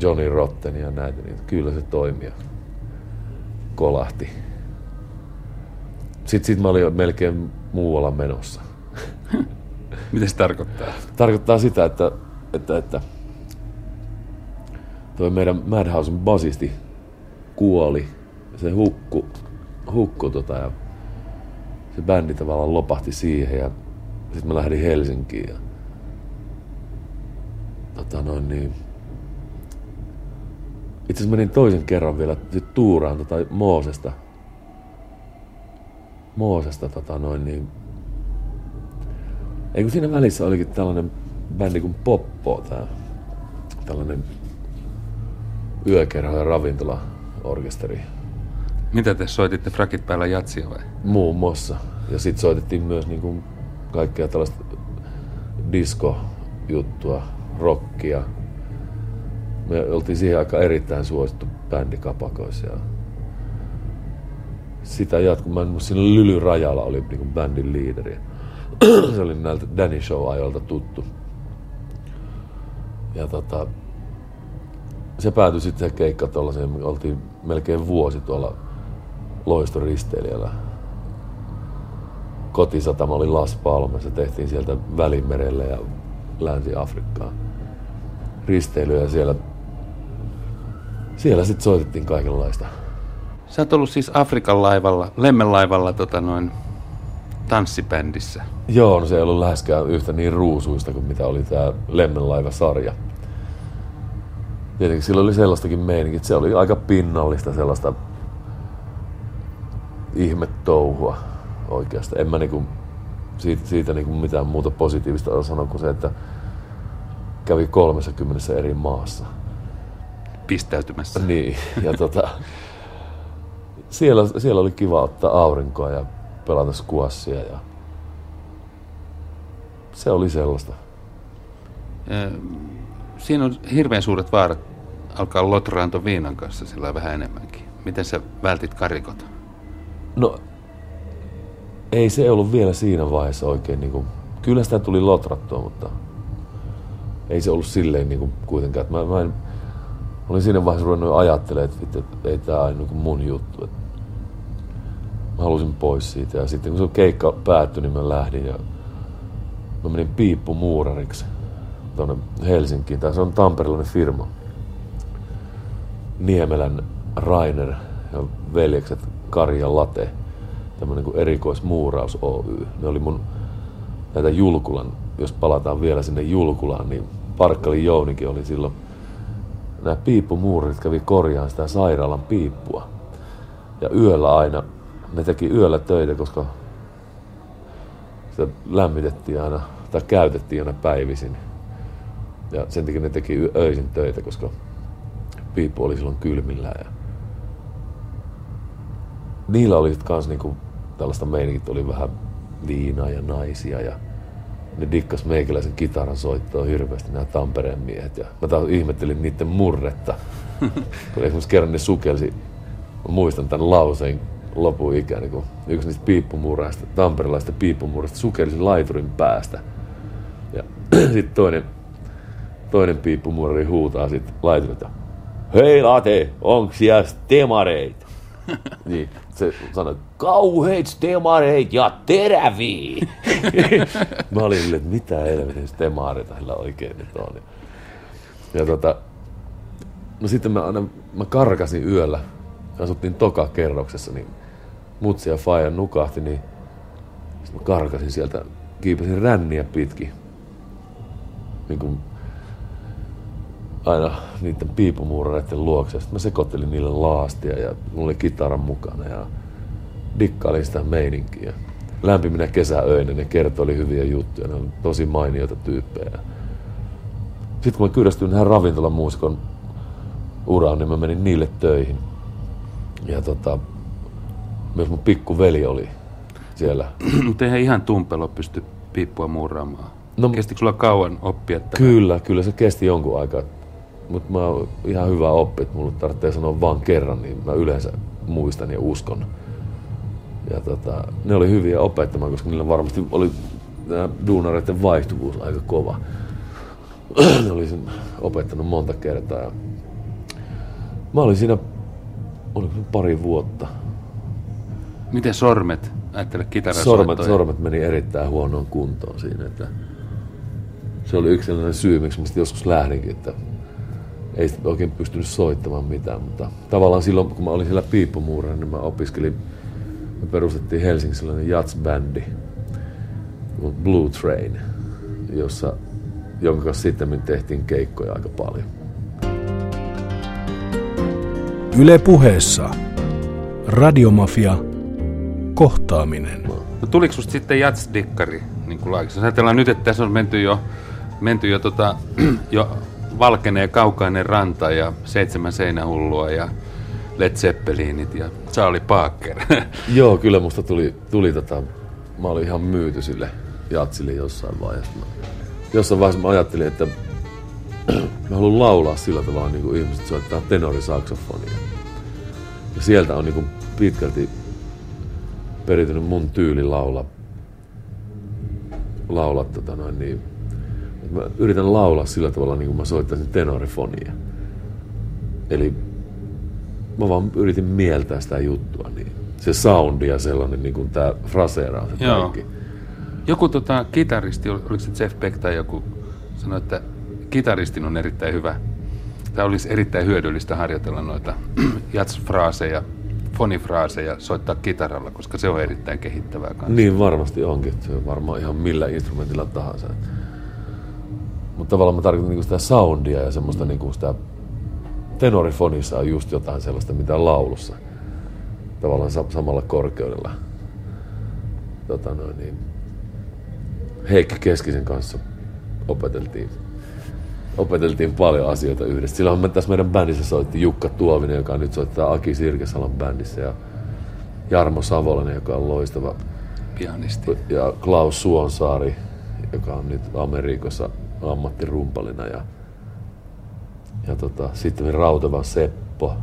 Johnny Rotten ja näitä, niin kyllä se toimi ja kolahti. Sitten sit mä olin melkein muualla menossa. Mitä se tarkoittaa? Tarkoittaa sitä, että, että, että toi meidän Madhousen basisti kuoli. Se hukku, hukku tota, ja se bändi tavallaan lopahti siihen ja sitten mä lähdin Helsinkiin ja tota noin niin itse asiassa menin toisen kerran vielä sit tuuraan tota Moosesta Moosesta tota noin niin ei kun siinä välissä olikin tällainen bändi kuin Poppo, tää, tällainen yökerho ja ravintolaorkesteri. Mitä te soititte frakit päällä jatsia vai? Muun muassa. Ja sitten soitettiin myös niin kuin kaikkea tällaista disco-juttua, rockia. Me oltiin siihen aika erittäin suosittu bändi kapakoissa. Ja sitä jatkuu. Mä en siinä Lyly Rajala oli niin kuin bändin liideri. Se oli näiltä Danny Show-ajoilta tuttu. Ja tota, se päätyi sitten se keikka tuollaiseen, oltiin melkein vuosi tuolla loistoristeilijällä. Kotisatama oli Las Palmas ja tehtiin sieltä Välimerelle ja Länsi-Afrikkaan risteilyä siellä, siellä sitten soitettiin kaikenlaista. Sä oot ollut siis Afrikan laivalla, Lemmen laivalla tota noin tanssibändissä. Joo, no se ei ollut läheskään yhtä niin ruusuista kuin mitä oli tämä Lemmenlaiva-sarja. Tietenkin sillä oli sellaistakin meininkiä, se oli aika pinnallista sellaista ihmetouhua oikeastaan. En mä niinku siitä, siitä niinku mitään muuta positiivista ole sanoa kuin se, että kävi 30 eri maassa. Pistäytymässä. Niin, ja tota, siellä, siellä oli kiva ottaa aurinkoa ja pelata skuassia ja se oli sellaista. Siinä on hirveän suuret vaarat alkaa lotraanto viinan kanssa sillä vähän enemmänkin. Miten sä vältit karikot? No, ei se ollut vielä siinä vaiheessa oikein. Niin kuin, kyllä sitä tuli lotrattua, mutta ei se ollut silleen niin kuin, kuitenkaan. Että mä, mä en, olin siinä vaiheessa ruvennut ajattelemaan, että, että ei tämä ole niin mun juttu. Että mä halusin pois siitä. Ja sitten kun se keikka päättyi, niin mä lähdin ja mä menin piippumuurariksi tuonne Helsinkiin. Tämä on tamperilainen firma. Niemelän Rainer ja veljekset Kari ja Late. Tämmöinen kuin erikoismuuraus Oy. Ne oli mun näitä Julkulan, jos palataan vielä sinne Julkulaan, niin Parkkali Jounikin oli silloin nämä piippumuurit kävi korjaan sitä sairaalan piippua. Ja yöllä aina ne teki yöllä töitä, koska sitä lämmitettiin aina, tai käytettiin aina päivisin. Ja sen takia ne teki öisin töitä, koska piippu oli silloin kylmillään. Ja niillä oli kans niinku tällaista meininkiä, oli vähän viinaa ja naisia ja ne dikkas meikäläisen kitaran soittoa hirveästi nämä Tampereen miehet. Ja mä taas ihmettelin niiden murretta. kun esimerkiksi kerran ne sukelsi, mä muistan tämän lauseen lopun ikään, niin kun yksi niistä piippumuuraista, tamperilaista piippumuuraista sukelsi laiturin päästä. Ja sitten toinen, toinen piippumuurari huutaa sitten laiturilta, hei late, onks siellä stemareita? niin, se sanoi, kauheit stemareit ja teräviä. Mä olin silleen, että mitä helvetin stemareita sillä oikein nyt on. Ja tota, no sitten mä, aina, mä karkasin yöllä, asuttiin toka kerroksessa, niin mutsi ja faija nukahti, niin sitten mä karkasin sieltä, kiipesin ränniä pitkin. Niin kuin aina niiden piipumuurareiden luokse. Sitten mä sekoittelin niille laastia ja mulla oli kitaran mukana ja dikkailin sitä meininkiä. Lämpiminä kesäöinä ne kertoi hyviä juttuja, ne on tosi mainioita tyyppejä. Sitten kun mä kyllästyin tähän ravintolamuusikon uraan, niin mä menin niille töihin. Ja tota, myös mun pikkuveli oli siellä. Mutta eihän ihan tumpelo pysty piippua muuraamaan. No, Kestikö sulla kauan oppia? Tämän? Kyllä, kyllä se kesti jonkun aikaa. Mutta mä oon ihan hyvä oppi, että mulle tarvitsee sanoa vaan kerran, niin mä yleensä muistan ja uskon. Ja tota, ne oli hyviä opettamaan, koska niillä varmasti oli duunareiden vaihtuvuus aika kova. ne oli sen opettanut monta kertaa. Mä olin siinä, oliko pari vuotta. Miten sormet? Ajattele sormet, sormet meni erittäin huonoon kuntoon siinä. Että se oli yksi sellainen syy, miksi mä joskus lähdinkin, että ei oikein pystynyt soittamaan mitään. Mutta tavallaan silloin, kun mä olin siellä piippumuurana, niin mä opiskelin, me perustettiin Helsingissä sellainen jazz-bändi, Blue Train, jossa, jonka kanssa sitten tehtiin keikkoja aika paljon. Yle puheessa Radiomafia kohtaaminen. No, tuliko susta sitten jatsdikkari, niin kuin? Ajatellaan nyt, että tässä on menty jo, menty jo, tota, jo valkenee kaukainen ranta ja seitsemän seinähullua ja Led Zeppelinit ja Charlie Parker. Joo, kyllä musta tuli, tuli tota, mä olin ihan myyty sille jatsille jossain vaiheessa. Mä, jossain vaiheessa mä ajattelin, että mä haluan laulaa sillä tavalla niin kuin ihmiset soittaa tenorisaksofonia. Ja sieltä on niin kuin pitkälti peritynyt mun tyyli laulaa, laulaa tota noin niin, mä yritän laulaa sillä tavalla niin kuin mä soittaisin tenorifonia. Eli mä vaan yritin mieltää sitä juttua, niin se soundi ja sellainen niin kuin tää fraseeraus ja kaikki. Joku tota, kitaristi, oliko se Jeff Beck tai joku, sanoi, että kitaristin on erittäin hyvä. Tämä olisi erittäin hyödyllistä harjoitella noita jats-fraaseja, fonifraaseja soittaa kitaralla, koska se on erittäin kehittävää kanssa. Niin varmasti onkin. Se on varmaan ihan millä instrumentilla tahansa. Mutta tavallaan mä tarkoitan niinku sitä soundia ja semmoista niinku sitä tenorifonissa on just jotain sellaista, mitä on laulussa. Tavallaan sa- samalla korkeudella. Tota noin, niin. Heikki Keskisen kanssa opeteltiin, opeteltiin paljon asioita yhdessä. Silloin me tässä meidän bändissä soitti Jukka Tuovinen, joka nyt soittaa Aki Sirkesalon bändissä ja Jarmo Savolainen, joka on loistava Pianisti. ja Klaus Suonsaari, joka on nyt Amerikassa ammattirumpalina ja, ja tota, sitten Rautava Seppo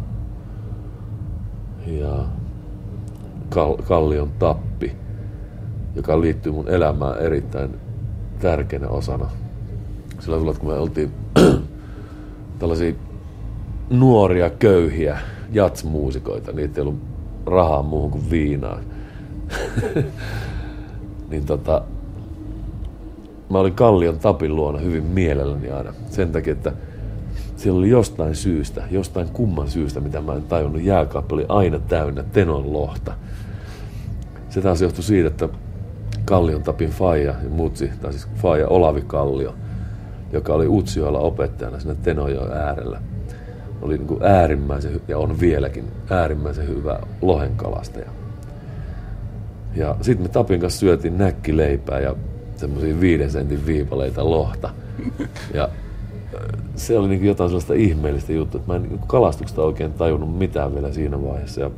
ja Kal- Kallion Tappi, joka liittyy mun elämään erittäin tärkeänä osana. Sillä tavalla, kun me oltiin tällaisia nuoria, köyhiä jatsmuusikoita, niitä ei ollut rahaa muuhun kuin viinaan niin tota, mä olin Kallion Tapin luona hyvin mielelläni aina. Sen takia, että siellä oli jostain syystä, jostain kumman syystä, mitä mä en tajunnut, jääkaappi oli aina täynnä tenon lohta. Se taas johtui siitä, että Kallion Tapin faija ja mutsi, tai siis faija Olavi Kallio, joka oli Utsjoella opettajana siinä Tenojoen äärellä, oli niin kuin äärimmäisen, ja on vieläkin äärimmäisen hyvä lohenkalastaja. Ja sitten me Tapin kanssa syötiin näkkileipää ja semmoisia viiden sentin viipaleita lohta. Ja se oli niinku jotain sellaista ihmeellistä juttua, että mä en niinku kalastuksesta oikein tajunnut mitään vielä siinä vaiheessa. Ja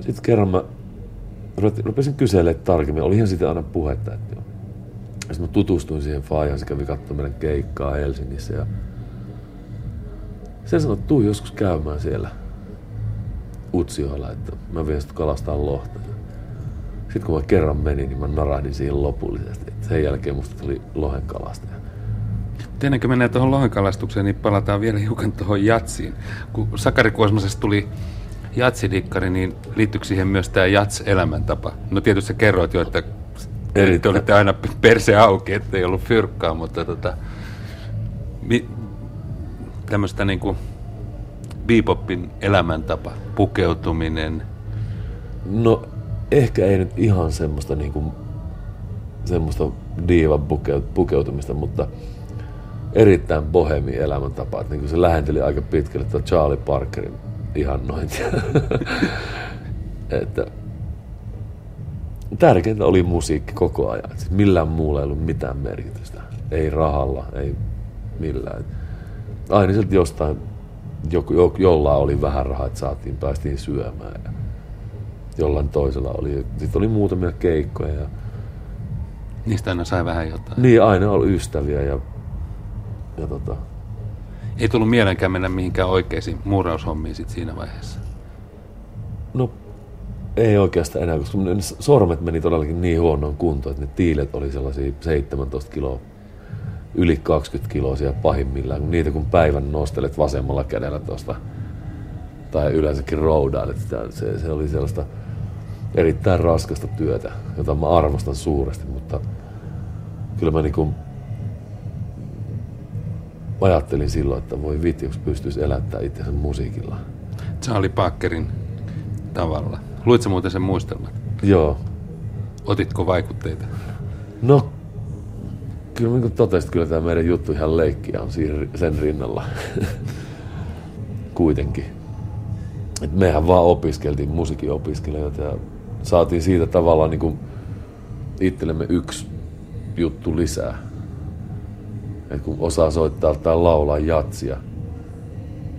sitten kerran mä rupesin- kyselemään tarkemmin, olihan siitä aina puhetta. Että sitten mä tutustuin siihen faijaan, se kävi katsomaan meidän keikkaa Helsingissä ja se sanoi, että tuu joskus käymään siellä Utsioilla, että mä vien kalastaa lohta. Sitten kun mä kerran menin, niin mä narahdin siihen lopullisesti. Et sen jälkeen musta tuli lohen kalastaja. Mutta ennen kuin mennään tuohon lohenkalastukseen, niin palataan vielä hiukan tuohon jatsiin. Kun Sakari Kuosmasesta tuli jatsidikkari, niin liittyykö siihen myös tämä jats-elämäntapa? No tietysti sä kerroit jo, että Eri- te olitte aina perse auki, ettei ollut fyrkkaa, mutta tota, mi, tämmöistä niinku bebopin elämäntapa, pukeutuminen, No ehkä ei nyt ihan semmoista niinku, semmoista diivan puke- pukeutumista, mutta erittäin bohemi elämäntapa. Et niinku se lähenteli aika pitkälle tuota Charlie Parkerin ihannointia. että tärkeintä oli musiikki koko ajan. Siis millään muulla ei ollut mitään merkitystä. Ei rahalla, ei millään. Aina sieltä jostain, joku, jo, jollain oli vähän rahaa, että saatiin, päästiin syömään. Ja jollain toisella oli. Sitten oli muutamia keikkoja ja niistä aina sai vähän jotain. niin aina oli ystäviä ja, ja tota, Ei tullut mielenkään mennä mihinkään oikeisiin muuraushommiin sit siinä vaiheessa. no ei oikeastaan enää, koska ne sormet meni todellakin niin huonoon kuntoon, että ne tiilet oli sellaisia 17 kiloa, yli 20 kiloisia pahimmillaan, kun niitä kun päivän nostelet vasemmalla kädellä tuosta, tai yleensäkin roudailet, sitä, se, se oli sellaista erittäin raskasta työtä, jota mä arvostan suuresti, mutta kyllä mä niinku ajattelin silloin, että voi vitsi, jos pystyisi elättämään itsensä musiikilla. Charlie Parkerin tavalla. Luitko muuten sen muistelmat? Joo, Otitko vaikutteita? No, kyllä niin kuin totesit, kyllä tämä meidän juttu ihan leikkiä on siinä, sen rinnalla. Kuitenkin. Et mehän vaan opiskeltiin musiikin opiskelijoita ja saatiin siitä tavallaan niin kuin itsellemme yksi juttu lisää. Et kun osaa soittaa tai laulaa jatsia,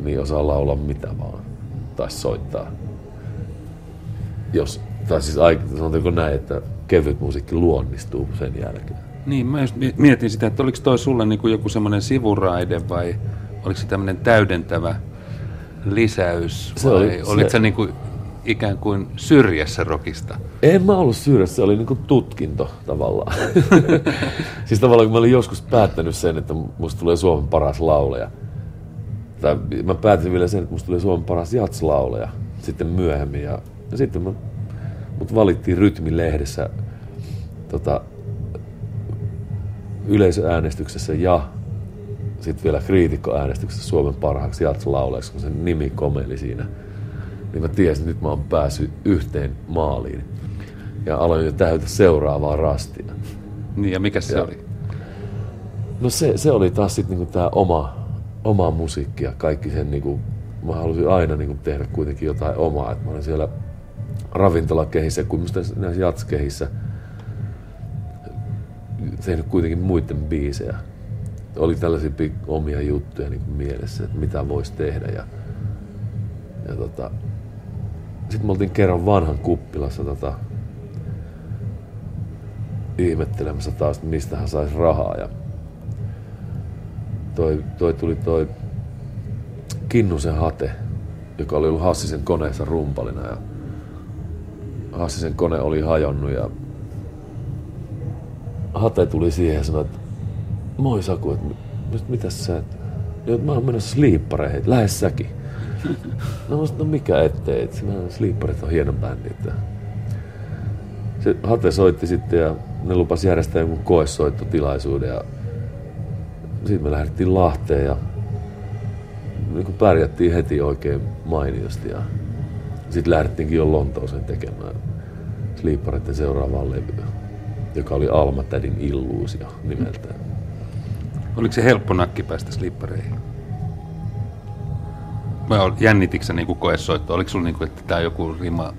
niin osaa laulaa mitä vaan. Tai soittaa. Jos, tai siis sanotaanko näin, että kevyt musiikki luonnistuu sen jälkeen. Niin, mä just mietin sitä, että oliko toi sulle niin kuin joku semmoinen sivuraide vai oliko se tämmöinen täydentävä lisäys se vai oli, olit se... sä niin kuin ikään kuin syrjässä rokista? En mä ollut syrjässä, se oli niin kuin tutkinto tavallaan. siis tavallaan kun mä olin joskus päättänyt sen, että musta tulee Suomen paras laulaja. Tai mä päätin vielä sen, että musta tulee Suomen paras jatslaulaja sitten myöhemmin. Ja, ja sitten mä, mut valittiin Rytmi-lehdessä tota, yleisöäänestyksessä ja sitten vielä kriitikkoäänestyksessä Suomen parhaaksi jatslaulajaksi, kun sen nimi komeli siinä. Niin mä tiesin, että nyt mä oon päässyt yhteen maaliin. Ja aloin jo täytä seuraavaa rastia. Niin ja mikä se ja, oli? No se, se oli taas sitten niinku tämä oma, oma musiikki ja kaikki sen niinku, mä halusin aina niinku tehdä kuitenkin jotain omaa. Et mä olin siellä ravintolakehissä, kuin näissä jatskehissä – tehnyt kuitenkin muiden biisejä. Oli tällaisia omia juttuja niin kuin mielessä, että mitä voisi tehdä. Ja, ja tota, sitten me oltiin kerran vanhan kuppilassa tota, ihmettelemässä taas, että mistä hän saisi rahaa. Ja toi, toi tuli toi Kinnusen hate, joka oli ollut Hassisen koneessa rumpalina. Ja Hassisen kone oli hajonnut ja Hate tuli siihen ja sanoi, että moi Saku, että mit, mitäs sä, että mä oon menossa sliippareihin, lähes säkin. No, no mikä ettei, että sliipparit on hieno bändi. Että se Hate soitti sitten ja ne lupas järjestää jonkun koesoittotilaisuuden ja sitten me lähdettiin Lahteen ja niin kuin pärjättiin heti oikein mainiosti ja sitten lähdettiinkin jo Lontooseen tekemään Sleepareiden seuraavaan levyä joka oli Alma Tädin illuusio nimeltään. Oliko se helppo nakki päästä slippareihin? Vai jännititkö niin koesoitto? Oliko sulla niin kuin, että tämä joku rima?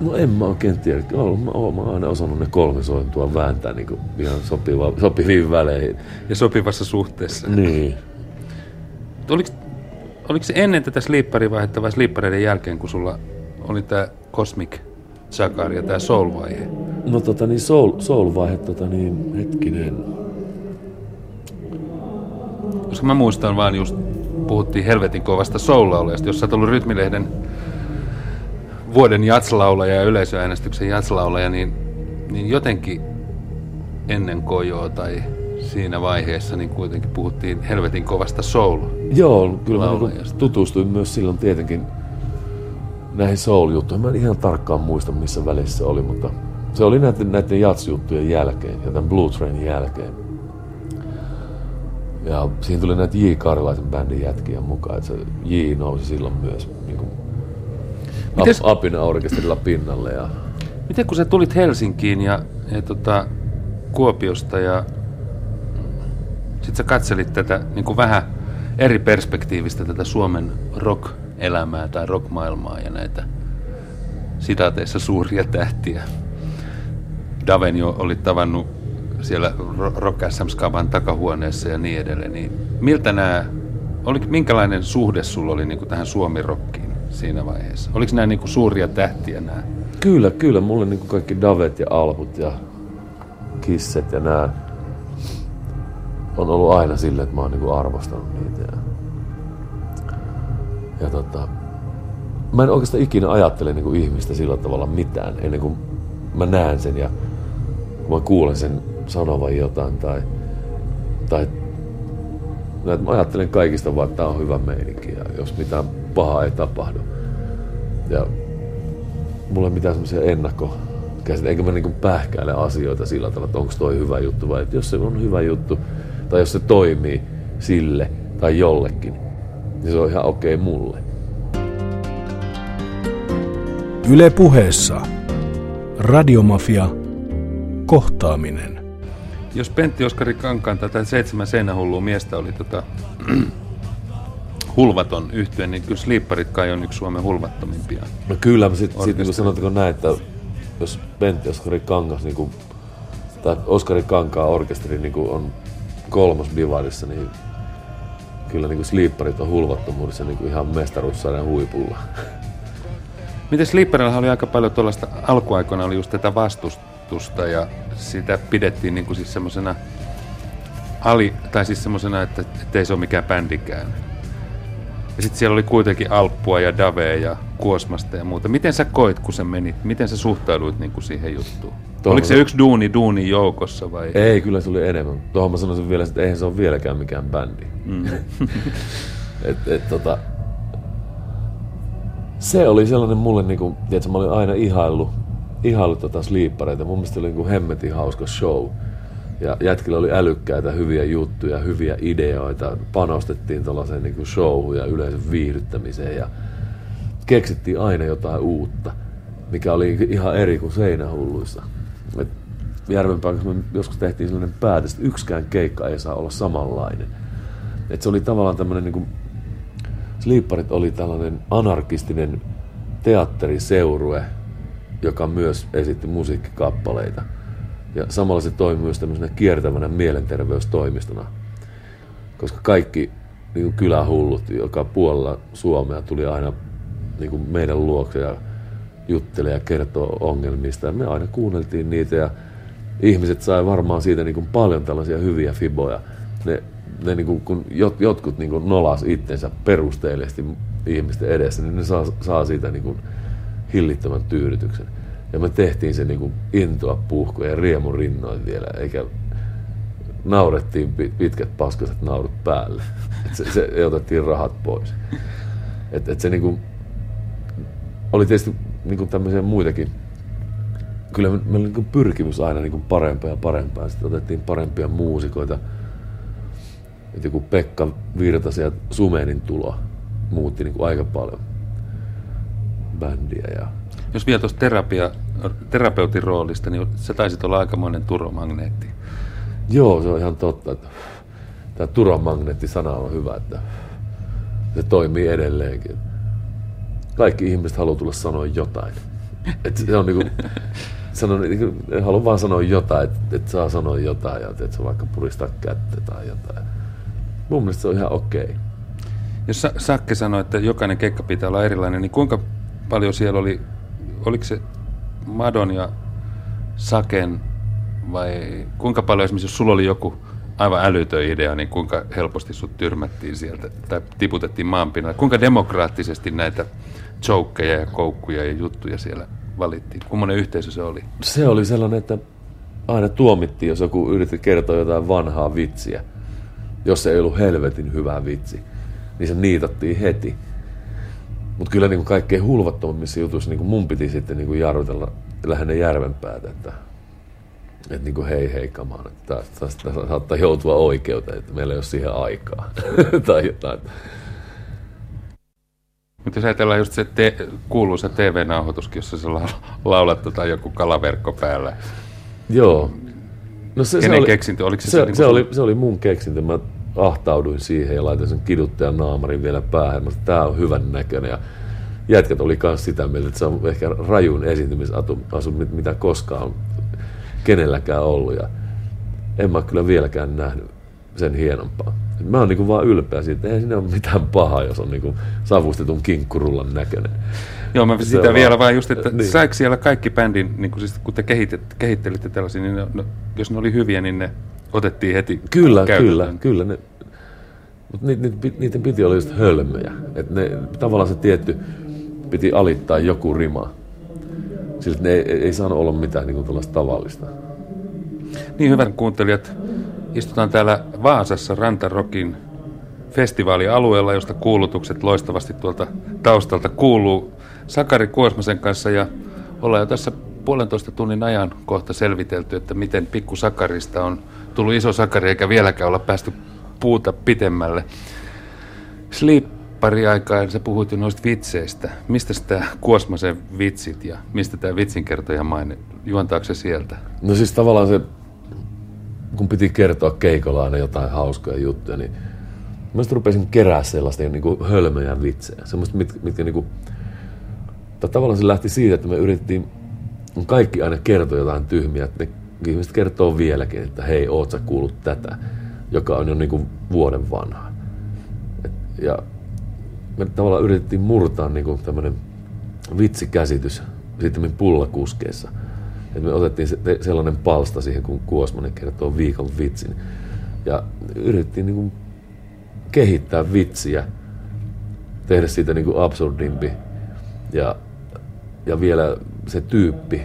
No en mä oikein tiedä. Olen, mä, oon aina osannut ne kolme sointua vääntää niin kuin ihan sopiva, sopiviin väleihin. Ja sopivassa suhteessa. Niin. Oliko, oliko se ennen tätä slipparivaihdetta vai slippareiden jälkeen, kun sulla oli tämä Cosmic Zakar ja tämä Soul-vaihe? No tota niin, soul, soul-vaihe, tota niin, hetkinen. Koska mä muistan vaan just, puhuttiin helvetin kovasta soul jos sä oot ollut Rytmilehden vuoden jatslaulaja ja yleisöäänestyksen jatslaulaja, niin, niin jotenkin ennen kojoa tai siinä vaiheessa niin kuitenkin puhuttiin helvetin kovasta soul Joo, kyllä mä niin tutustuin myös silloin tietenkin näihin soul-juttuihin. Mä en ihan tarkkaan muista, missä välissä se oli, mutta se oli näiden, näiden jatsjuttujen jälkeen ja tämän Blue Trainin jälkeen. Ja siinä tuli näitä J. Karilaisen bändin jätkiä mukaan, että se J nousi silloin myös niin kuin Mites, apina orkesterilla pinnalle. Ja... Miten kun sä tulit Helsinkiin ja, ja tota, Kuopiosta ja sit sä katselit tätä niin kuin vähän eri perspektiivistä tätä Suomen rock-elämää tai rock-maailmaa ja näitä sitaateissa suuria tähtiä. Daven jo oli tavannut siellä Rock SM takahuoneessa ja niin edelleen, niin miltä nämä, oli, minkälainen suhde sulla oli niin kuin tähän Suomi-rockiin siinä vaiheessa? Oliko nämä niin kuin suuria tähtiä nämä? Kyllä, kyllä. Mulle niin kuin kaikki Davet ja Alhut ja Kisset ja nämä on ollut aina silleen, että mä oon niin kuin arvostanut niitä. Ja, ja tota, mä en oikeastaan ikinä ajattele niin kuin ihmistä sillä tavalla mitään ennen kuin mä näen sen ja kun mä kuulen sen sanovan jotain tai, tai että mä ajattelen kaikista vaan, että tämä on hyvä meininki ja jos mitään pahaa ei tapahdu. Ja mulla ei mitään semmoisia ennakkokäsitä, eikä mä niinku pähkäile asioita sillä tavalla, että onko toi hyvä juttu vai että jos se on hyvä juttu tai jos se toimii sille tai jollekin, niin se on ihan okei okay mulle. Yle puheessa Radiomafia Kohtaaminen. Jos Pentti Oskari Kankaan tätä seitsemän seinähullua miestä oli tota, hulvaton yhtyön, niin kyllä Sleeperit kai on yksi Suomen hulvattomimpia. No kyllä, sitten sit, niin sanotaanko näin, että jos Pentti Oskari Kangas niin kuin, tai Oskari Kankaa orkesteri niin kuin on kolmas divarissa, niin kyllä niin sleeperit on hulvattomuudessa niin kuin ihan mestaruussarjan huipulla. Miten Sleeperillahan oli aika paljon tuollaista, alkuaikoina oli just tätä vastustusta ja sitä pidettiin niin kuin siis semmoisena ali, tai siis semmoisena, että, että ei se ole mikään bändikään. Ja sitten siellä oli kuitenkin Alppua ja Davea ja Kuosmasta ja muuta. Miten sä koit, kun sä menit? Miten sä suhtauduit niin kuin siihen juttuun? Tuohon Oliko se yksi duuni duuni joukossa vai? Ei, kyllä se oli enemmän. Tuohon mä sanoisin vielä, että eihän se ole vieläkään mikään bändi. Mm. et, et, tota, se oli sellainen mulle, niin kuin, tiedätkö, mä olin aina ihaillut, ihaillut tota sleepareita. Mun mielestä oli niin kuin hemmetin hauska show. Ja jätkillä oli älykkäitä, hyviä juttuja, hyviä ideoita. Panostettiin tuollaiseen niin showhun ja yleisön viihdyttämiseen. Ja keksittiin aina jotain uutta, mikä oli ihan eri kuin seinähulluissa. Et me joskus tehtiin sellainen päätös, että yksikään keikka ei saa olla samanlainen. Et se oli tavallaan tämmöinen, niin Sleeparit oli tällainen anarkistinen teatteriseurue, joka myös esitti musiikkikappaleita. Ja samalla se toimi myös tämmöisenä kiertävänä mielenterveystoimistona. Koska kaikki niin kuin kylähullut, joka puolella Suomea tuli aina niin kuin meidän luokse ja juttelee ja kertoo ongelmista. Ja me aina kuunneltiin niitä ja ihmiset sai varmaan siitä niin kuin paljon tällaisia hyviä fiboja. Ne, ne niin kuin, kun jot, jotkut niin kuin nolas itsensä perusteellisesti ihmisten edessä, niin ne saa, saa siitä niin kuin hillittömän tyydytyksen. Ja me tehtiin se niin kuin intoa puhkoja ja riemun rinnoin vielä, eikä naurettiin pitkät paskaset naurut päälle. Et se, se, otettiin rahat pois. Et, et se niin kuin, oli tietysti niin kuin tämmöisiä muitakin. Kyllä meillä oli niin pyrkimys aina niin parempaa ja parempaa. Sitten otettiin parempia muusikoita. Et joku Pekka Virtasen ja Sumenin tulo muutti niin aika paljon bändiä. Ja... Jos vielä tuosta terapia, terapeutin roolista, niin se taisit olla aikamoinen turomagneetti. Joo, se on ihan totta. Että tämä turomagneetti-sana on hyvä, että se toimii edelleenkin kaikki ihmiset haluaa tulla sanoa jotain. Et se on niinku, sanon, niinku, haluan vaan sanoa jotain, että et saa sanoa jotain ja että se vaikka puristaa kättä tai jotain. Mun mielestä se on ihan okei. Okay. Jos Sakke sanoi, että jokainen keikka pitää olla erilainen, niin kuinka paljon siellä oli, oliko se Madon ja Saken vai kuinka paljon esimerkiksi, jos sulla oli joku aivan älytön idea, niin kuinka helposti sut tyrmättiin sieltä tai tiputettiin maanpinnalle? Kuinka demokraattisesti näitä choukkeja ja koukkuja ja juttuja siellä valittiin? Kummonen yhteisö se oli? Se oli sellainen, että aina tuomittiin, jos joku yritti kertoa jotain vanhaa vitsiä. Jos ei ollut helvetin hyvä vitsi, niin se niitattiin heti. Mutta kyllä niin kuin kaikkein hulvattomimmissa jutuissa niin kuin mun piti sitten niin kuin jarrutella lähinnä järvenpäätä, että, että niin kuin hei hei kamaan, että tästä saattaa joutua oikeuteen, että meillä ei ole siihen aikaa tai jotain. Mutta jos ajatellaan just se te, kuuluisa TV-nauhoituskin, jossa sä laulat tota joku kalaverkko päällä. Joo. No se, Kenen se oli, keksintö? Oliko se, se, se, niin se, oli, se oli mun keksintö. Mä ahtauduin siihen ja laitoin sen kiduttajan naamarin vielä päähän. Mä tämä on hyvän näköinen. Ja jätkät oli myös sitä mieltä, että se on ehkä rajun esiintymisasu, mitä koskaan on kenelläkään ollut. Ja en mä kyllä vieläkään nähnyt sen hienompaa. Mä oon niinku vaan ylpeä siitä, että ei siinä ole mitään pahaa, jos on niinku savustetun kinkkurullan näköinen. Joo, mä sitä vaan, vielä vaan just, että niin. saiko siellä kaikki bändin, niin kun, siis, kun te kehitet, kehittelitte tällaisia, niin ne, no, jos ne oli hyviä, niin ne otettiin heti Kyllä, kyllä, kyllä. Ne, mutta niiden, niiden piti olla just hölmöjä. Että ne, tavallaan se tietty piti alittaa joku rima. Siltä ne ei, ei saanut olla mitään niin kuin tavallista. Niin hyvät kuuntelijat, Istutaan täällä Vaasassa Rantarokin festivaalialueella, josta kuulutukset loistavasti tuolta taustalta kuuluu Sakari Kuosmasen kanssa ja ollaan jo tässä puolentoista tunnin ajan kohta selvitelty, että miten pikku Sakarista on tullut iso Sakari eikä vieläkään olla päästy puuta pitemmälle. Sleep aikaa sä puhuit jo noista vitseistä. Mistä tämä Kuosmasen vitsit ja mistä tämä vitsinkertoja maine? Juontaako se sieltä? No siis tavallaan se kun piti kertoa keikolla aina jotain hauskoja juttuja, niin mä sitten rupesin kerää sellaista niin kuin hölmöjä vitsejä. Semmoista, mit, mitkä niin kuin, tavallaan se lähti siitä, että me yritettiin kaikki aina kertoa jotain tyhmiä, että ne ihmiset kertoo vieläkin, että hei, oot sä kuullut tätä, joka on jo niin kuin vuoden vanha. Ja me tavallaan yritettiin murtaa niin tämmöinen vitsikäsitys sitten pullakuskeessa. Et me otettiin se, sellainen palsta siihen, kun Kuosmanen kertoo viikon vitsin. Ja yritettiin niin kuin kehittää vitsiä, tehdä siitä niin kuin absurdimpi. Ja, ja vielä se tyyppi,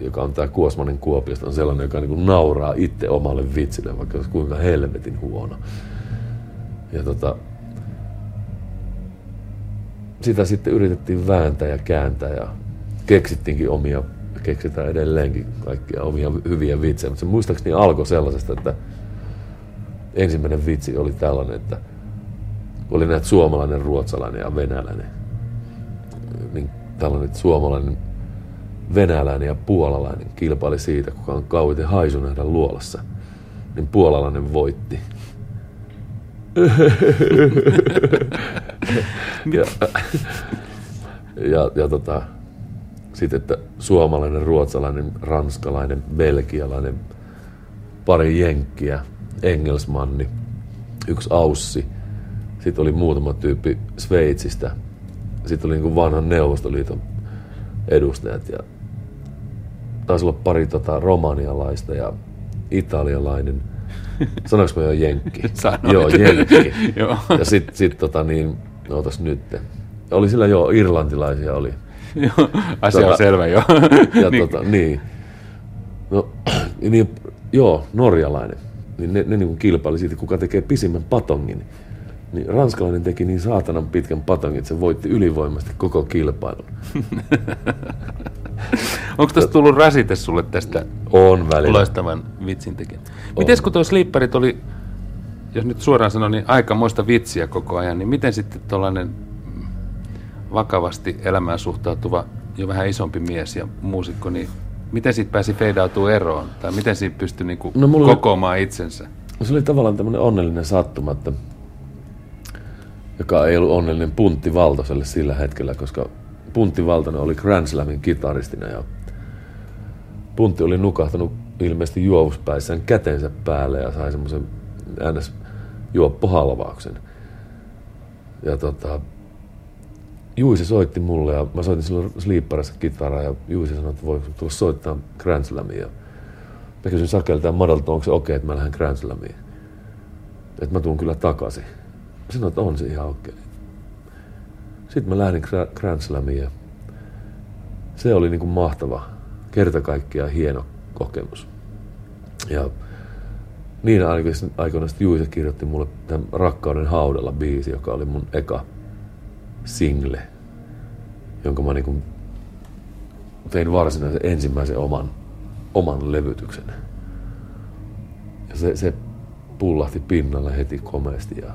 joka on tämä Kuosmanen Kuopiosta, on sellainen, joka niin nauraa itse omalle vitsille, vaikka olisi kuinka helvetin huono. Ja tota, sitä sitten yritettiin vääntää ja kääntää ja keksittiinkin omia, keksitään edelleenkin kaikkia omia hyviä vitsejä, mutta se muistaakseni alkoi sellaisesta, että ensimmäinen vitsi oli tällainen, että oli näitä suomalainen, ruotsalainen ja venäläinen. Niin tällainen suomalainen, venäläinen ja puolalainen kilpaili siitä, kuka on kauiten haisu nähdä luolassa. Niin puolalainen voitti. ja, ja, ja tota, sitten, että suomalainen, ruotsalainen, ranskalainen, belgialainen, pari jenkkiä, engelsmanni, yksi aussi. Sitten oli muutama tyyppi Sveitsistä. Sitten oli niin kuin vanhan Neuvostoliiton edustajat ja taisi olla pari tota, romanialaista ja italialainen. Sanoinko mä jo jenkki? Sanoit. Joo, jenkki. Joo. Ja sitten sit, tota, niin, ootas nyt. Oli sillä jo irlantilaisia oli. Joo, asia on Tota- selvä jo. Ja Niin. tota, niin. No, niin, joo, norjalainen. Niin ne, ne niin kilpaili siitä, kuka tekee pisimmän patongin. Niin ranskalainen teki niin saatanan pitkän patongin, että se voitti ylivoimasti koko kilpailun. Onko tästä tullut rasite sulle tästä On välillä. loistavan vitsin tekijän? Miten kun tuo slipperit oli, jos nyt suoraan sanon, niin aikamoista vitsiä koko ajan, niin miten sitten tuollainen vakavasti elämään suhtautuva jo vähän isompi mies ja muusikko, niin miten siitä pääsi feidautuu eroon? Tai miten siitä pystyi niinku No mulla oli- kokoamaan itsensä? Se oli tavallaan tämmöinen onnellinen sattuma, että, joka ei ollut onnellinen Puntti Valtoselle sillä hetkellä, koska Puntti Valtonen oli Grand Slamin kitaristina ja Puntti oli nukahtanut ilmeisesti juovuspäissään kätensä päälle ja sai semmoisen ns. juoppohalvauksen. Ja tota, Juisi soitti mulle ja mä soitin silloin Sleeperissa kitaraa ja Juisi sanoi, että voi tulla soittaa Grand Slamia. Mä kysyin Sakelta ja Madalta, onko se okei, että mä lähden Grand Slamiin. Että mä tuun kyllä takaisin. Sanoin, että on se ihan okei. Sitten mä lähdin Gra- Grand Slamiin ja se oli niin kuin mahtava, kerta kaikkiaan hieno kokemus. Ja niin aikoina- sitten Juise kirjoitti mulle tämän Rakkauden haudella biisi, joka oli mun eka single, jonka mä niin kuin tein varsinaisen ensimmäisen oman, oman levytyksen. Ja se, se pullahti pinnalle heti komeasti ja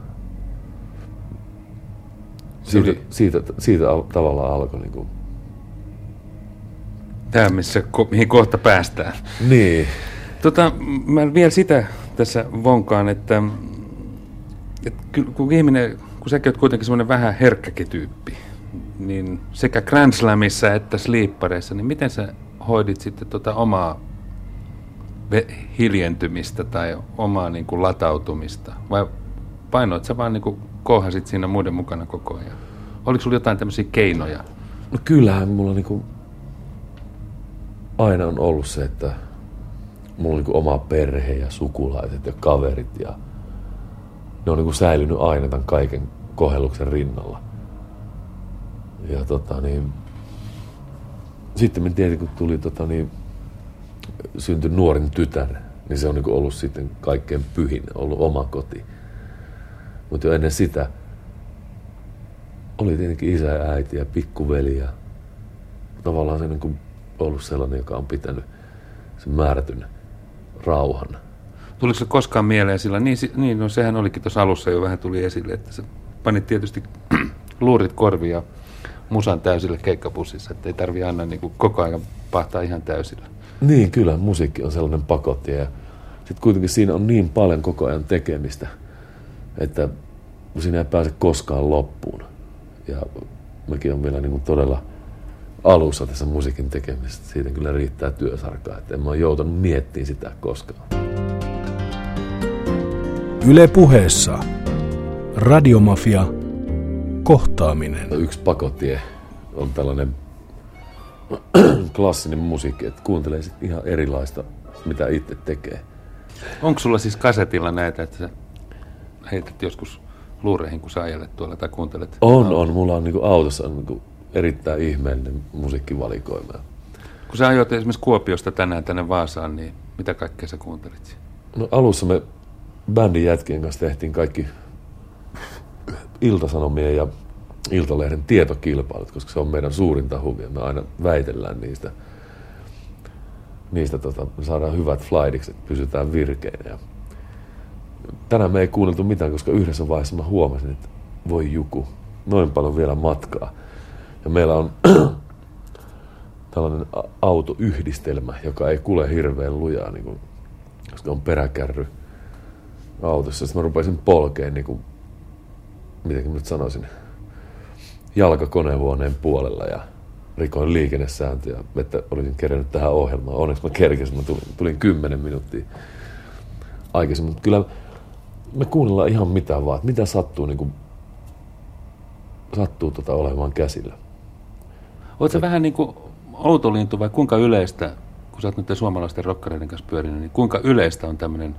siitä, oli- siitä, siitä al- tavallaan alkoi niin kuin, Tämä, missä, ko- mihin kohta päästään. niin, Tota, mä vielä sitä tässä vonkaan, että, että kun ihminen, kun säkin oot kuitenkin semmoinen vähän herkkäkin tyyppi, niin sekä Grand Slamissa että Sleepareissa, niin miten sä hoidit sitten tota omaa hiljentymistä tai omaa niin kuin latautumista? Vai painoit sä vaan niin kuin kouhasit siinä muiden mukana koko ajan? Oliko sulla jotain tämmöisiä keinoja? No kyllähän mulla niinku aina on ollut se, että mulla on niinku oma perhe ja sukulaiset ja kaverit ja ne on niinku säilynyt aina tämän kaiken kohelluksen rinnalla. Ja tota niin, sitten tietenkin kun tuli tota niin, syntyi nuorin tytär, niin se on niinku ollut sitten kaikkein pyhin, ollut oma koti. Mutta jo ennen sitä oli tietenkin isä ja äiti ja pikkuveli ja tavallaan se niin kuin ollut sellainen, joka on pitänyt sen määrätyn rauhan. Tuliko se koskaan mieleen sillä, niin, niin no sehän olikin tuossa alussa jo vähän tuli esille, että sä panit tietysti luurit korviin ja musan täysille keikkapussissa, että ei tarvi aina niin kuin koko ajan pahtaa ihan täysillä. Niin, kyllä musiikki on sellainen pakotie ja sitten kuitenkin siinä on niin paljon koko ajan tekemistä, että siinä ei pääse koskaan loppuun. Ja mäkin on vielä niin kuin todella alussa tässä musiikin tekemisestä. Siitä kyllä riittää työsarkaa, että en mä ole joutunut miettimään sitä koskaan. Yle puheessa. Radiomafia. Kohtaaminen. Yksi pakotie on tällainen klassinen musiikki, että kuuntelee sit ihan erilaista, mitä itse tekee. Onko sulla siis kasetilla näitä, että sä heität joskus luureihin, kun sä ajelet tuolla tai kuuntelet? On, on. Mulla on niinku autossa on niinku erittäin ihmeellinen musiikkivalikoima. Kun sä ajoit esimerkiksi Kuopiosta tänään tänne Vaasaan, niin mitä kaikkea sä kuuntelit? No alussa me bändin jätkien kanssa tehtiin kaikki iltasanomien ja Iltalehden tietokilpailut, koska se on meidän suurinta huvia. Me aina väitellään niistä. Niistä tota, me saadaan hyvät flightiksi, että pysytään virkeinä. Ja tänään me ei kuunneltu mitään, koska yhdessä vaiheessa mä huomasin, että voi juku, noin paljon vielä matkaa. Ja meillä on tällainen autoyhdistelmä, joka ei kule hirveän lujaa, niin kuin, koska on peräkärry autossa. Sitten mä rupesin polkeen, niin kuin, miten mä nyt sanoisin, jalkakonehuoneen puolella ja rikoin liikennesääntöjä, että olisin kerännyt tähän ohjelmaan. Onneksi mä kerkesin, mä tulin, tulin kymmenen minuuttia aikaisemmin. Mutta kyllä me kuunnellaan ihan mitä vaan, mitä sattuu, niin kuin, sattuu tota olemaan käsillä. Oletko se vähän niin kuin outolintu vai kuinka yleistä, kun sä oot nyt suomalaisten rokkareiden kanssa pyörinyt, niin kuinka yleistä on tämmöinen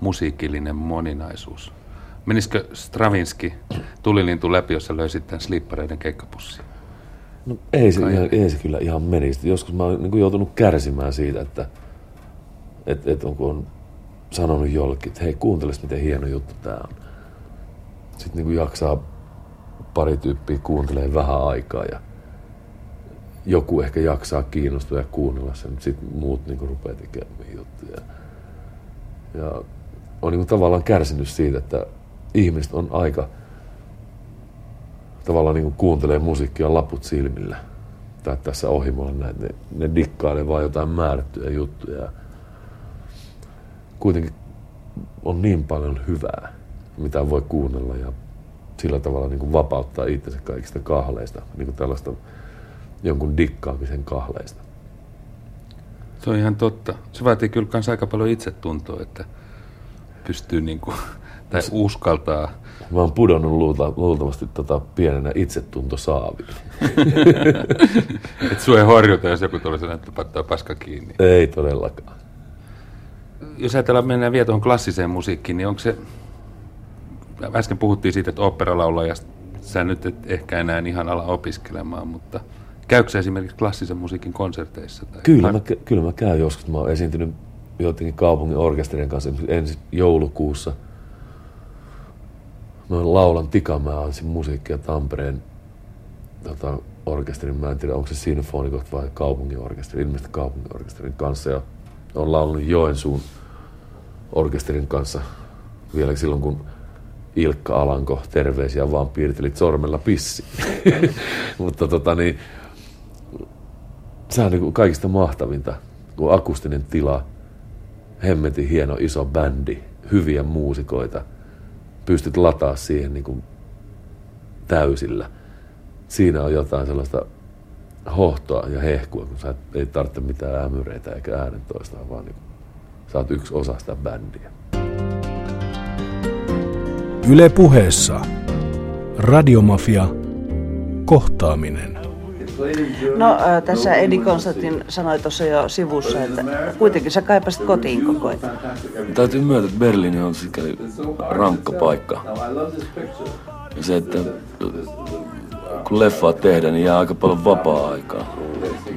musiikillinen moninaisuus? Menisikö Stravinski tulilintu läpi, jos sä löysit tämän slippareiden keikkapussin? No ei se, ihan, ei se kyllä ihan menisi. Joskus mä oon niin joutunut kärsimään siitä, että et, et on, kun on sanonut jollekin, että hei kuunteles miten hieno juttu tää on. Sitten niin jaksaa pari tyyppiä kuuntelee vähän aikaa ja joku ehkä jaksaa kiinnostua ja kuunnella sen, mutta sitten muut niin rupeaa tekemään juttuja. Ja on niin tavallaan kärsinyt siitä, että ihmiset on aika tavallaan niin kuuntelee musiikkia laput silmillä. Tai tässä ohimolla näin, ne, ne dikkailee vaan jotain määrättyjä juttuja. Kuitenkin on niin paljon hyvää, mitä voi kuunnella ja sillä tavalla niin kuin vapauttaa itsensä kaikista kahleista, niin kuin tällaista jonkun dikkaamisen kahleista. Se on ihan totta. Se vaatii kyllä myös aika paljon itsetuntoa, että pystyy niin kuin tai uskaltaa. Mä oon pudonnut luulta, luultavasti tota pienenä itsetuntosaaviin. Et sua ei horjuta, jos joku tulee että pattaa paska kiinni. Ei todellakaan. Jos ajatellaan mennään vielä tuohon klassiseen musiikkiin, niin onko se... Äsken puhuttiin siitä, että operalaulaja sä nyt et ehkä enää ihan ala opiskelemaan, mutta käykö se esimerkiksi klassisen musiikin konserteissa? Tai kyllä, mä, kyllä mä käyn joskus. Mä oon esiintynyt jotenkin kaupungin orkesterien kanssa ensi joulukuussa – mä laulan Tikamäen musiikkia Tampereen tota, orkesterin, mä en tiedä onko se sinfonikot vai kaupunginorkesteri, ilmeisesti kaupunginorkesterin kanssa ja on laulanut Joensuun orkesterin kanssa vielä silloin kun Ilkka Alanko terveisiä vaan piirtelit sormella pissi. Mutta tota niin, se on niin kaikista mahtavinta, kun akustinen tila, hemmetin hieno iso bändi, hyviä muusikoita – pystyt lataa siihen niin kuin täysillä. Siinä on jotain sellaista hohtoa ja hehkua, kun sä et, ei tarvitse mitään ämyreitä eikä äänentoista, vaan niin kuin, sä oot yksi osa sitä bändiä. Yle puheessa. Radiomafia. Kohtaaminen. No tässä Edi Konstantin sanoi tuossa jo sivussa, että kuitenkin sä kaipasit kotiin koko ajan. Täytyy myöntää, että Berliini on sikäli rankka paikka. Ja se, että kun leffaa tehdään, niin jää aika paljon vapaa-aikaa.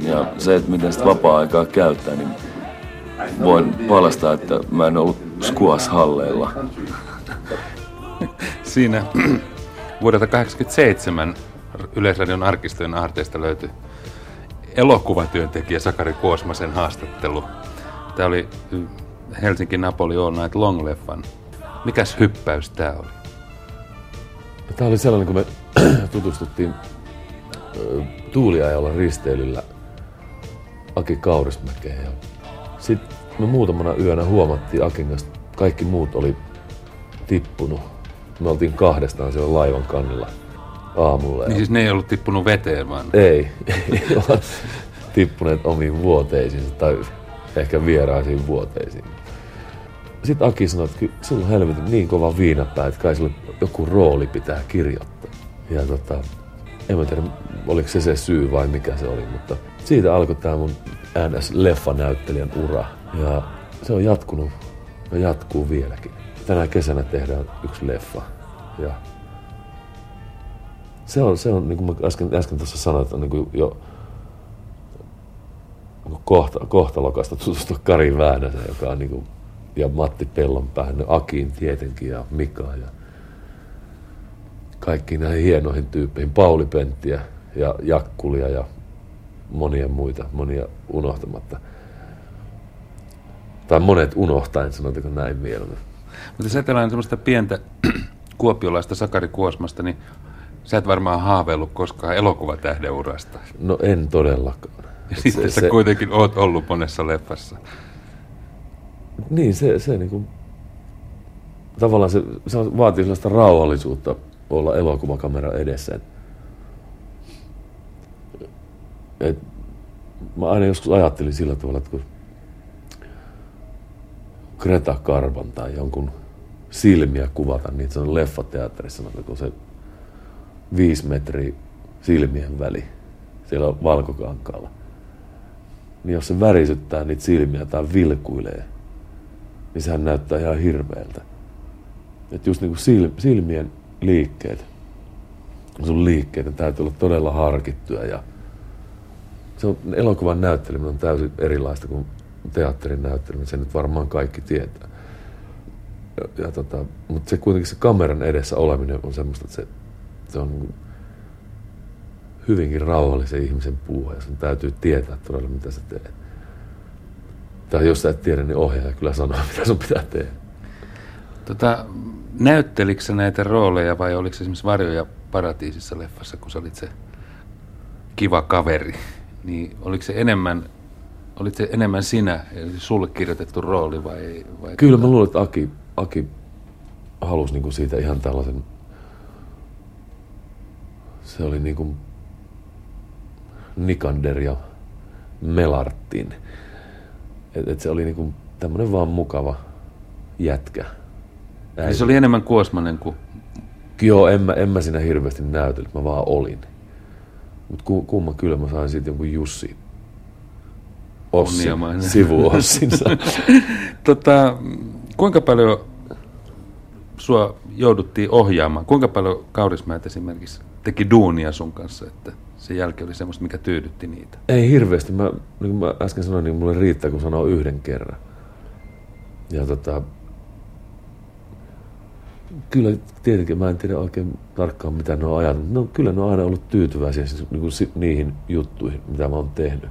Ja se, että miten sitä vapaa-aikaa käyttää, niin voin paljastaa, että mä en ollut Squash-halleilla. Siinä vuodelta 1987 Yleisradion arkistojen aarteista löytyi elokuvatyöntekijä Sakari Kuosmasen haastattelu. Tämä oli Helsinki Napoli All Night Long-leffan. Mikäs hyppäys tämä oli? Tämä oli sellainen, kun me tutustuttiin tuuliajalla risteilyllä Aki Kaurismäkeen. Sitten me muutamana yönä huomattiin Akin kanssa, kaikki muut oli tippunut. Me oltiin kahdestaan siellä laivan kannella aamulla. Niin siis ne ei ollut tippunut veteen vaan? Ei, ei tippuneet omiin vuoteisiin tai ehkä vieraisiin vuoteisiin. sitten Aki sanoi, että kyllä sulla on helvetin niin kova viinapää, että kai sulle joku rooli pitää kirjoittaa. Ja tota, en mä tiedä, oliko se se syy vai mikä se oli, mutta siitä alkoi tämä mun NS-leffanäyttelijän ura. Ja se on jatkunut ja jatkuu vieläkin. Tänä kesänä tehdään yksi leffa. Ja se on, se on niin kuin mä äsken, äsken tuossa sanoin, että on niin kuin jo niin kohta, kohtalokasta tutustua Kari Väänäsen, joka on niin kuin, ja Matti Pellonpää, no Akiin tietenkin ja Mika ja kaikki näihin hienoihin tyyppeihin, Pauli Penttiä ja Jakkulia ja monia muita, monia unohtamatta. Tai monet unohtaen, sanotaanko näin mieluummin. Mutta jos ajatellaan semmoista pientä kuopiolaista Sakari Kuosmasta, niin sä et varmaan haaveillut koskaan elokuvatähden urasta. No en todellakaan. Sitten sä kuitenkin oot ollut monessa leffassa. Niin, se, se niinku, tavallaan se, se vaatii sellaista rauhallisuutta olla elokuvakamera edessä. Et, et, mä aina joskus ajattelin sillä tavalla, että kun Greta Karvan tai jonkun silmiä kuvata, niin se on leffateatterissa, kun se viisi metriä silmien väli siellä on valkokankaalla. Niin jos se värisyttää niitä silmiä tai vilkuilee, niin sehän näyttää ihan hirveältä. Että just niin kuin silmien liikkeet, sun liikkeet täytyy olla todella harkittuja ja se on, elokuvan näytteleminen on täysin erilaista kuin teatterin näytteleminen, sen nyt varmaan kaikki tietää. Ja, ja tota, mutta se kuitenkin se kameran edessä oleminen on semmoista, että se, se on niin hyvinkin rauhallisen ihmisen puuha ja sun täytyy tietää todella, mitä sä teet. Tai jos sä et tiedä, niin ohjaaja kyllä sanoo, mitä sun pitää tehdä. Tota, näyttelikö näitä rooleja vai oliko se esimerkiksi Varjoja paratiisissa leffassa, kun sä olit se kiva kaveri? Niin oliko se enemmän, olit se enemmän sinä, eli sulle kirjoitettu rooli vai? vai Kyllä mä luulen, että Aki, Aki halusi niinku siitä ihan tällaisen, se oli niinku Nikander ja Melartin. Et, et se oli niinku tämmönen vaan mukava jätkä. Niin se oli enemmän Kuosmanen kuin... Joo, en mä, en mä siinä hirveästi näytellyt, mä vaan olin. Mutta ku, kumma kyllä mä sain sitten jonkun Jussi Ossin, sivuossinsa. tota, kuinka paljon sua jouduttiin ohjaamaan? Kuinka paljon Kaurismäet esimerkiksi teki duunia sun kanssa, että se jälki oli semmoista, mikä tyydytti niitä? Ei hirveästi. Mä, niin kuin mä äsken sanoin, niin mulle riittää, kun sanoo yhden kerran. Ja tota, kyllä tietenkin mä en tiedä oikein tarkkaan mitä ne on ajatellut. No, kyllä ne on aina ollut tyytyväisiä siis, niin kuin niihin juttuihin, mitä mä oon tehnyt.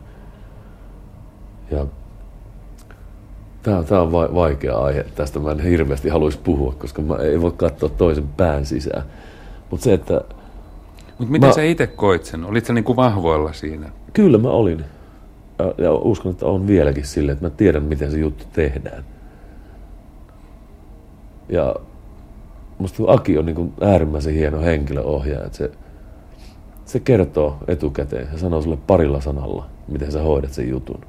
Ja Tämä, tämä on vaikea aihe. Tästä mä en hirveästi haluaisi puhua, koska mä ei voi katsoa toisen pään sisään. Mutta se, että... Mutta miten mä, sä itse koit sen? Olit sä niinku vahvoilla siinä? Kyllä mä olin. Ja, uskon, että on vieläkin silleen, että mä tiedän, miten se juttu tehdään. Ja musta Aki on niin äärimmäisen hieno henkilöohjaaja, että se, se kertoo etukäteen ja sanoo sulle parilla sanalla, miten sä hoidat sen jutun.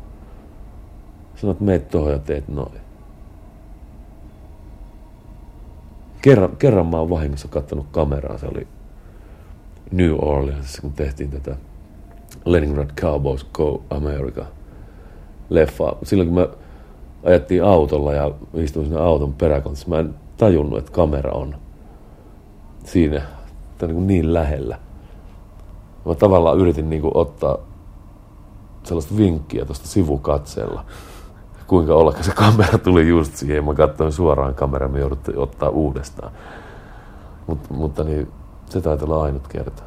Sanot, meet tuohon ja teet noin. Kerran, kerran mä oon vahingossa kattonut kameraa, se oli New Orleans, kun tehtiin tätä Leningrad Cowboys Go America leffaa. Silloin kun me ajettiin autolla ja istuin sinne auton peräkontissa, mä en tajunnut, että kamera on siinä niin, kuin niin lähellä. Mä tavallaan yritin niin kuin ottaa sellaista vinkkiä tuosta sivukatseella. Kuinka ollakaan se kamera tuli just siihen. Mä katsoin suoraan kameran, me jouduttiin ottaa uudestaan. Mut, mutta niin, se taitaa olla ainut kerta.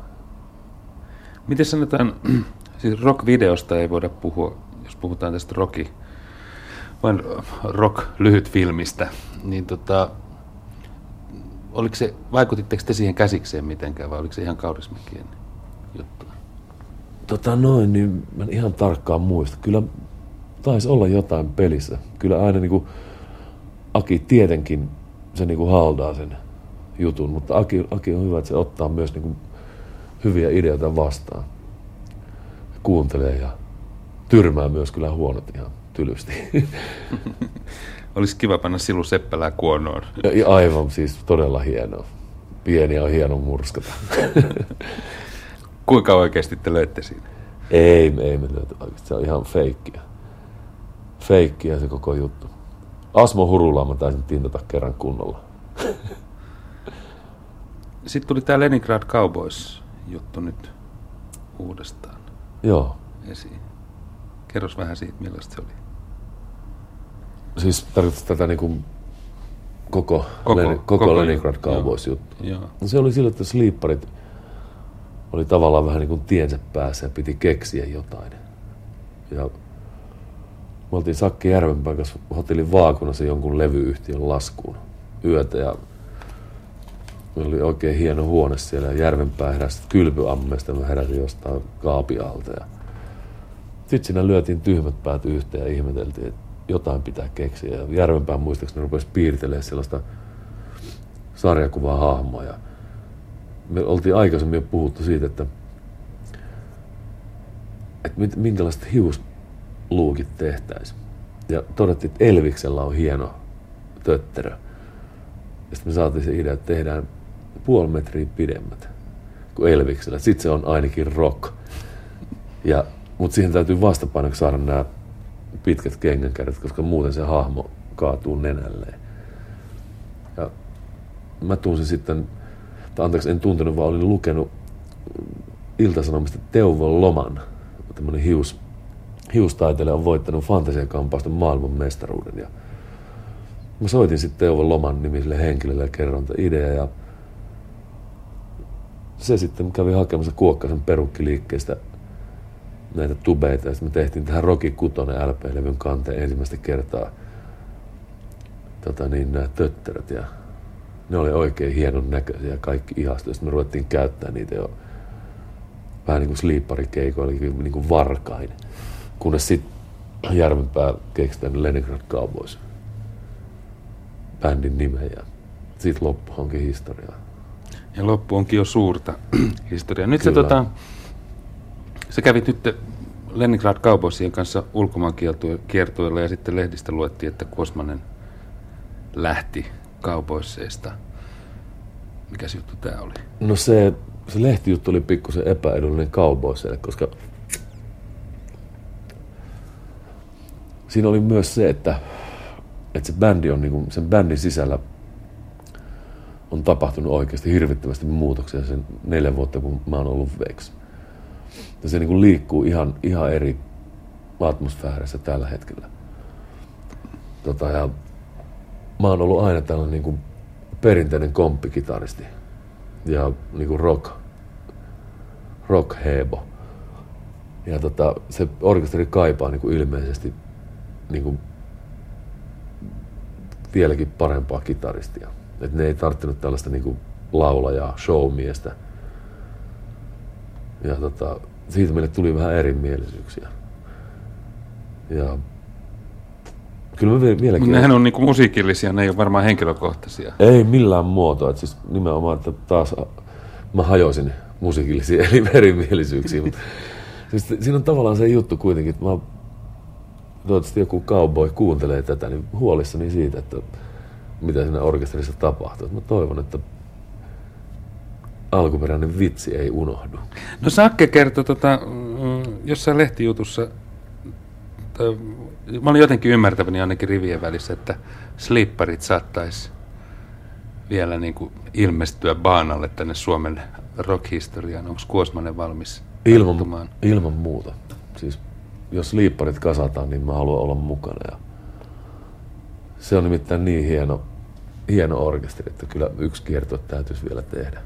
Miten sanotaan, siis rock-videosta ei voida puhua, jos puhutaan tästä rocki, vain rock-lyhyt filmistä, niin tota, oliko se, vaikutitteko te siihen käsikseen mitenkään vai oliko se ihan Kaurismäkien juttu? Tota noin, niin mä en ihan tarkkaan muista. Kyllä taisi olla jotain pelissä. Kyllä aina niin kuin, Aki tietenkin se niin kuin haldaa sen jutun, mutta Aki, Aki on hyvä, että se ottaa myös niin kuin hyviä ideoita vastaan. Kuuntelee ja tyrmää myös kyllä huonot ihan tylysti. Olisi kiva panna Silu Seppälää kuonoon. Ja, aivan siis todella hienoa. Pieni on hieno murskata. Kuinka oikeasti te löitte siinä? ei, me ei me löyty oikeasti. Se on ihan feikkiä. Feikkiä se koko juttu. Asmo Hurulaa mä taisin tintata kerran kunnolla. Sitten tuli tämä Leningrad Cowboys-juttu nyt uudestaan Joo. esiin. Kerros vähän siitä, millaista se oli. Siis tarkoitus tätä niinku koko, Koko- koko, Leni, koko, koko Leningrad juttu, Cowboys juttu. No se oli sillä, että sleeparit oli tavallaan vähän niin kuin tiensä päässä ja piti keksiä jotain. Ja me oltiin Sakki Järvenpään kanssa hotellin vaakunassa jonkun levyyhtiön laskuun yötä ja meillä oli oikein hieno huone siellä ja Järvenpää heräsi kylpyammeesta ja mä heräsin jostain kaapialta ja sitten siinä lyötiin tyhmät päät yhteen ja ihmeteltiin, että jotain pitää keksiä. Ja Järvenpään muistaakseni rupesi piirtelemään sellaista sarjakuvaa hahmoa. Ja me oltiin aikaisemmin jo puhuttu siitä, että, että mit- minkälaiset hiusluukit tehtäisiin. Ja todettiin, että Elviksellä on hieno tötterö. Ja sitten me saatiin se idea, että tehdään puoli metriä pidemmät kuin Elviksellä. Sitten se on ainakin rock. Ja, mutta siihen täytyy vastapainoksi saada nämä pitkät kengänkädet, koska muuten se hahmo kaatuu nenälleen. Ja mä tunsin sitten, tai anteeksi en tuntenut, vaan olin lukenut Iltasanomista Teuvon Loman, tämmöinen hius, hiustaiteilija on voittanut fantasiakampausten maailman mestaruuden. Ja mä soitin sitten Teuvon Loman nimiselle henkilölle ja kerron idea ja se sitten kävi hakemassa Kuokkasen perukkiliikkeestä näitä tubeita ja sitten me tehtiin tähän Rocky Kutonen LP-levyn kanteen ensimmäistä kertaa tota niin, nämä tötteröt ja ne oli oikein hienon näköisiä ja kaikki ihastuivat. Sitten me ruvettiin käyttää niitä jo vähän niin kuin sleeparikeikoilla, niin kuin varkain. Kunnes sitten Järvenpää keksi tämän Leningrad Cowboys bändin nimen ja siitä loppu onkin historiaa. Ja loppu onkin jo suurta historiaa. Nyt Kyllä. tota, sä kävit nyt Leningrad Cowboysien kanssa ulkomaankiertueella ja sitten lehdistä luettiin, että Kuosmanen lähti Cowboysseista. Mikäs juttu tää oli? No se, se lehtijuttu oli pikkusen epäedullinen Cowboysille, koska siinä oli myös se, että, että se bändi on niinku, sen bändin sisällä on tapahtunut oikeasti hirvittävästi muutoksia sen neljä vuotta, kun mä oon ollut Vex. Ja se niinku liikkuu ihan, ihan eri atmosfäärissä tällä hetkellä. Tota, ja mä oon ollut aina tällainen niinku perinteinen komppikitaristi ja niinku rock, rock hebo. Ja tota, se orkesteri kaipaa niinku ilmeisesti niinku vieläkin parempaa kitaristia. Et ne ei tarttinut tällaista niinku laulajaa, showmiestä. Ja tota, siitä meille tuli vähän erimielisyyksiä. Ja kyllä me vie- vieläkin... Nehän on niinku musiikillisia, ne ei ole varmaan henkilökohtaisia. Ei millään muotoa. Et siis nimenomaan, että taas mä hajoisin musiikillisiin eli erimielisyyksiin. Mutta siis siinä on tavallaan se juttu kuitenkin, että mä toivottavasti joku cowboy kuuntelee tätä, niin huolissani siitä, että mitä siinä orkesterissa tapahtuu. Et mä toivon, että alkuperäinen vitsi ei unohdu. No Sakke kertoi tota, mm, jossain lehtijutussa, tai, mä olin jotenkin ymmärtäväni ainakin rivien välissä, että slipparit saattaisi vielä niin kuin ilmestyä baanalle tänne Suomen rock-historiaan. Onko Kuosmanen valmis Ilman, tarttumaan? ilman muuta. Siis jos liipparit kasataan, niin mä haluan olla mukana. Ja se on nimittäin niin hieno, hieno orkesteri, että kyllä yksi kiertue täytyisi vielä tehdä.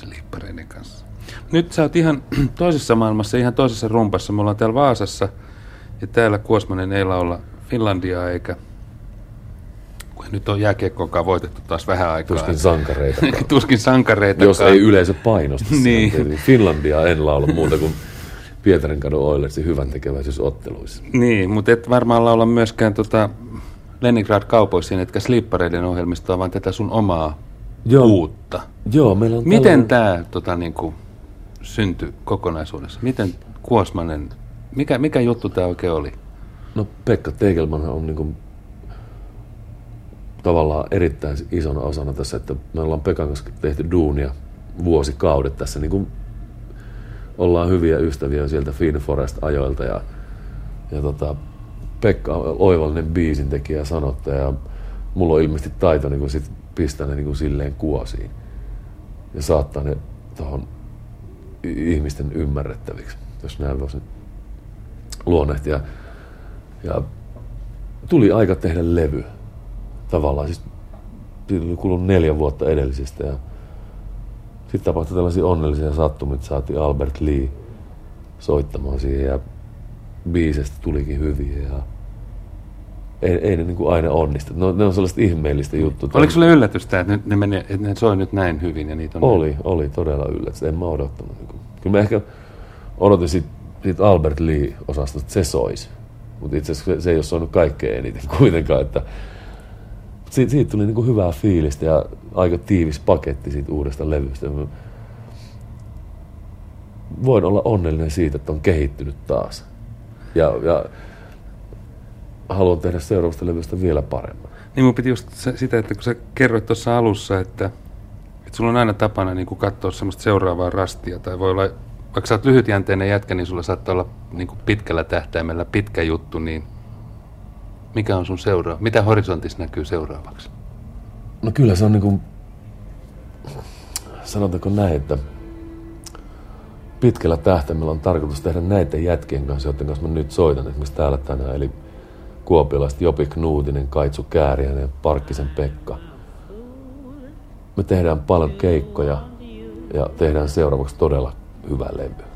Slippareiden kanssa. Nyt sä oot ihan toisessa maailmassa, ihan toisessa rumpassa. Me ollaan täällä Vaasassa ja täällä Kuosmanen ei laula Finlandiaa eikä nyt on jääkiekkoakaan voitettu taas vähän aikaa. Tuskin sankareita. Tuskin sankareita. jos ei yleisö painosta. Niin. Tietysti Finlandia en laula muuta kuin Pietarinkadun Oilersin hyvän tekeväisyysotteluissa. Niin, mutta et varmaan laula myöskään tota Leningrad Cowboysin, etkä slippareiden ohjelmistoa, vaan tätä sun omaa Joo. uutta. Joo, meillä on Miten tällainen- tämä tota, niinku, syntyi kokonaisuudessa? Miten Kuosmanen, mikä, mikä juttu tämä oikein oli? No Pekka Tegelman on niin tavallaan erittäin isona osana tässä, että me ollaan Pekan kanssa tehty duunia vuosikaudet tässä, niin kuin ollaan hyviä ystäviä sieltä Finn Forest-ajoilta ja, ja tota, Pekka on oivallinen biisintekijä ja sanottaja ja mulla on ilmeisesti taito niin kuin sit pistää ne niin kuin silleen kuosiin ja saattaa ne tuohon ihmisten ymmärrettäviksi, jos näin voisin luonnehtia. Ja tuli aika tehdä levy. Tavallaan siis tuli kulunut neljä vuotta edellisestä ja sitten tapahtui tällaisia onnellisia sattumia, että saatiin Albert Lee soittamaan siihen ja biisestä tulikin hyviä ja ei, ei ne niin kuin aina onnistu. No, ne on sellaista ihmeellistä juttua. Oliko sulle yllätystä, että ne, ne, meni, että ne soi nyt näin hyvin ja niitä on... Oli, oli todella yllätys. En mä odottanut. Niin kuin. Kyllä mä ehkä odotin siitä, siitä Albert Lee-osastosta, että se soisi. Mutta itse asiassa se ei ole soinut kaikkein eniten kuitenkaan. Että siitä, siitä tuli niin kuin hyvää fiilistä ja aika tiivis paketti siitä uudesta levystä. Voin olla onnellinen siitä, että on kehittynyt taas. Ja, ja haluan tehdä seuraavasta levystä vielä paremmin. Niin mun piti just sitä, että kun sä kerroit tuossa alussa, että, että sulla on aina tapana niin katsoa semmoista seuraavaa rastia, tai voi olla, vaikka sä oot lyhytjänteinen jätkä, niin sulla saattaa olla niin pitkällä tähtäimellä pitkä juttu, niin mikä on sun seuraava? Mitä horisontissa näkyy seuraavaksi? No kyllä se on niin kuin, sanotaanko näin, että pitkällä tähtäimellä on tarkoitus tehdä näiden jätkien kanssa, joiden kanssa mä nyt soitan, esimerkiksi täällä tänään, eli kuopiolaiset Jopi Knuutinen, Kaitsu Kääriäinen ja Parkkisen Pekka. Me tehdään paljon keikkoja ja tehdään seuraavaksi todella hyvä levy.